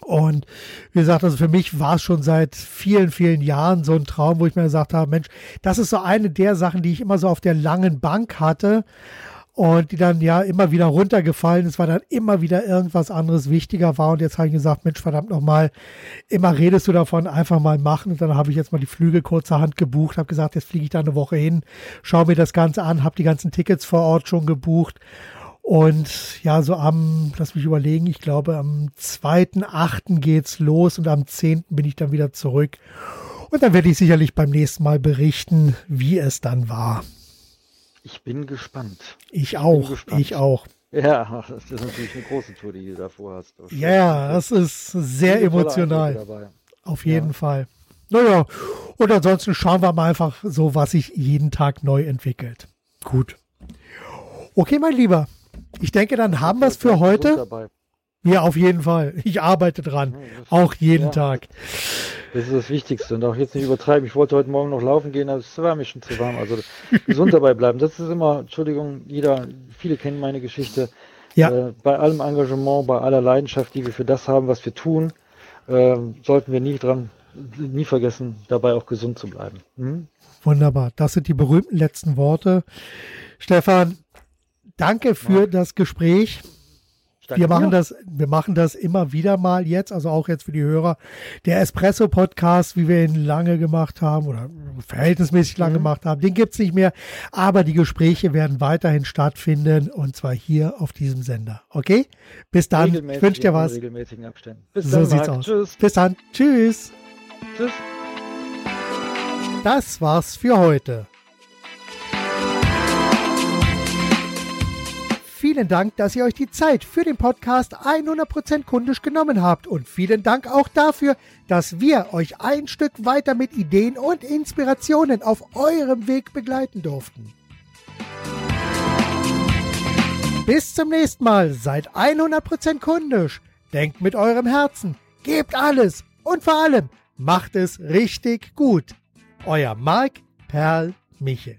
Und wie gesagt, also für mich war es schon seit vielen, vielen Jahren so ein Traum, wo ich mir gesagt habe, Mensch, das ist so eine der Sachen, die ich immer so auf der langen Bank hatte und die dann ja immer wieder runtergefallen ist, weil dann immer wieder irgendwas anderes wichtiger war. Und jetzt habe ich gesagt, Mensch, verdammt nochmal, immer redest du davon, einfach mal machen. Und dann habe ich jetzt mal die Flüge kurzerhand gebucht, habe gesagt, jetzt fliege ich da eine Woche hin, schaue mir das Ganze an, habe die ganzen Tickets vor Ort schon gebucht. Und ja, so am, lass mich überlegen, ich glaube am 2.8. geht's los und am 10. bin ich dann wieder zurück. Und dann werde ich sicherlich beim nächsten Mal berichten, wie es dann war. Ich bin gespannt. Ich auch, gespannt. ich auch. Ja, das ist natürlich eine große Tour, die du davor hast. Ja, ja, das ist sehr emotional. Auf jeden Fall. Naja, und ansonsten schauen wir mal einfach so, was sich jeden Tag neu entwickelt. Gut. Okay, mein Lieber. Ich denke, dann haben wir es für heute. Dabei. Ja, auf jeden Fall. Ich arbeite dran. Auch jeden ja. Tag. Das ist das Wichtigste. Und auch jetzt nicht übertreiben. Ich wollte heute Morgen noch laufen gehen, aber es war mir schon zu warm. Also gesund dabei bleiben. Das ist immer, Entschuldigung, jeder, viele kennen meine Geschichte. Ja. Äh, bei allem Engagement, bei aller Leidenschaft, die wir für das haben, was wir tun, äh, sollten wir nie dran, nie vergessen, dabei auch gesund zu bleiben. Hm? Wunderbar. Das sind die berühmten letzten Worte. Stefan, danke für das Gespräch. Danke Wir machen dir. das, wir machen das immer wieder mal jetzt, also auch jetzt für die Hörer. Der Espresso Podcast, wie wir ihn lange gemacht haben oder verhältnismäßig lange Mhm. gemacht haben, den gibt's nicht mehr. Aber die Gespräche werden weiterhin stattfinden und zwar hier auf diesem Sender. Okay? Bis dann. Ich wünsche dir in was. regelmäßigen Abständen. Bis So dann, sieht's Marc. aus. Tschüss. Bis dann. Tschüss. Tschüss. Das war's für heute. Vielen Dank, dass ihr euch die Zeit für den Podcast 100% kundisch genommen habt und vielen Dank auch dafür, dass wir euch ein Stück weiter mit Ideen und Inspirationen auf eurem Weg begleiten durften. Bis zum nächsten Mal. Seid 100% kundisch. Denkt mit eurem Herzen. Gebt alles. Und vor allem, macht es richtig gut. Euer Marc Perl Michel.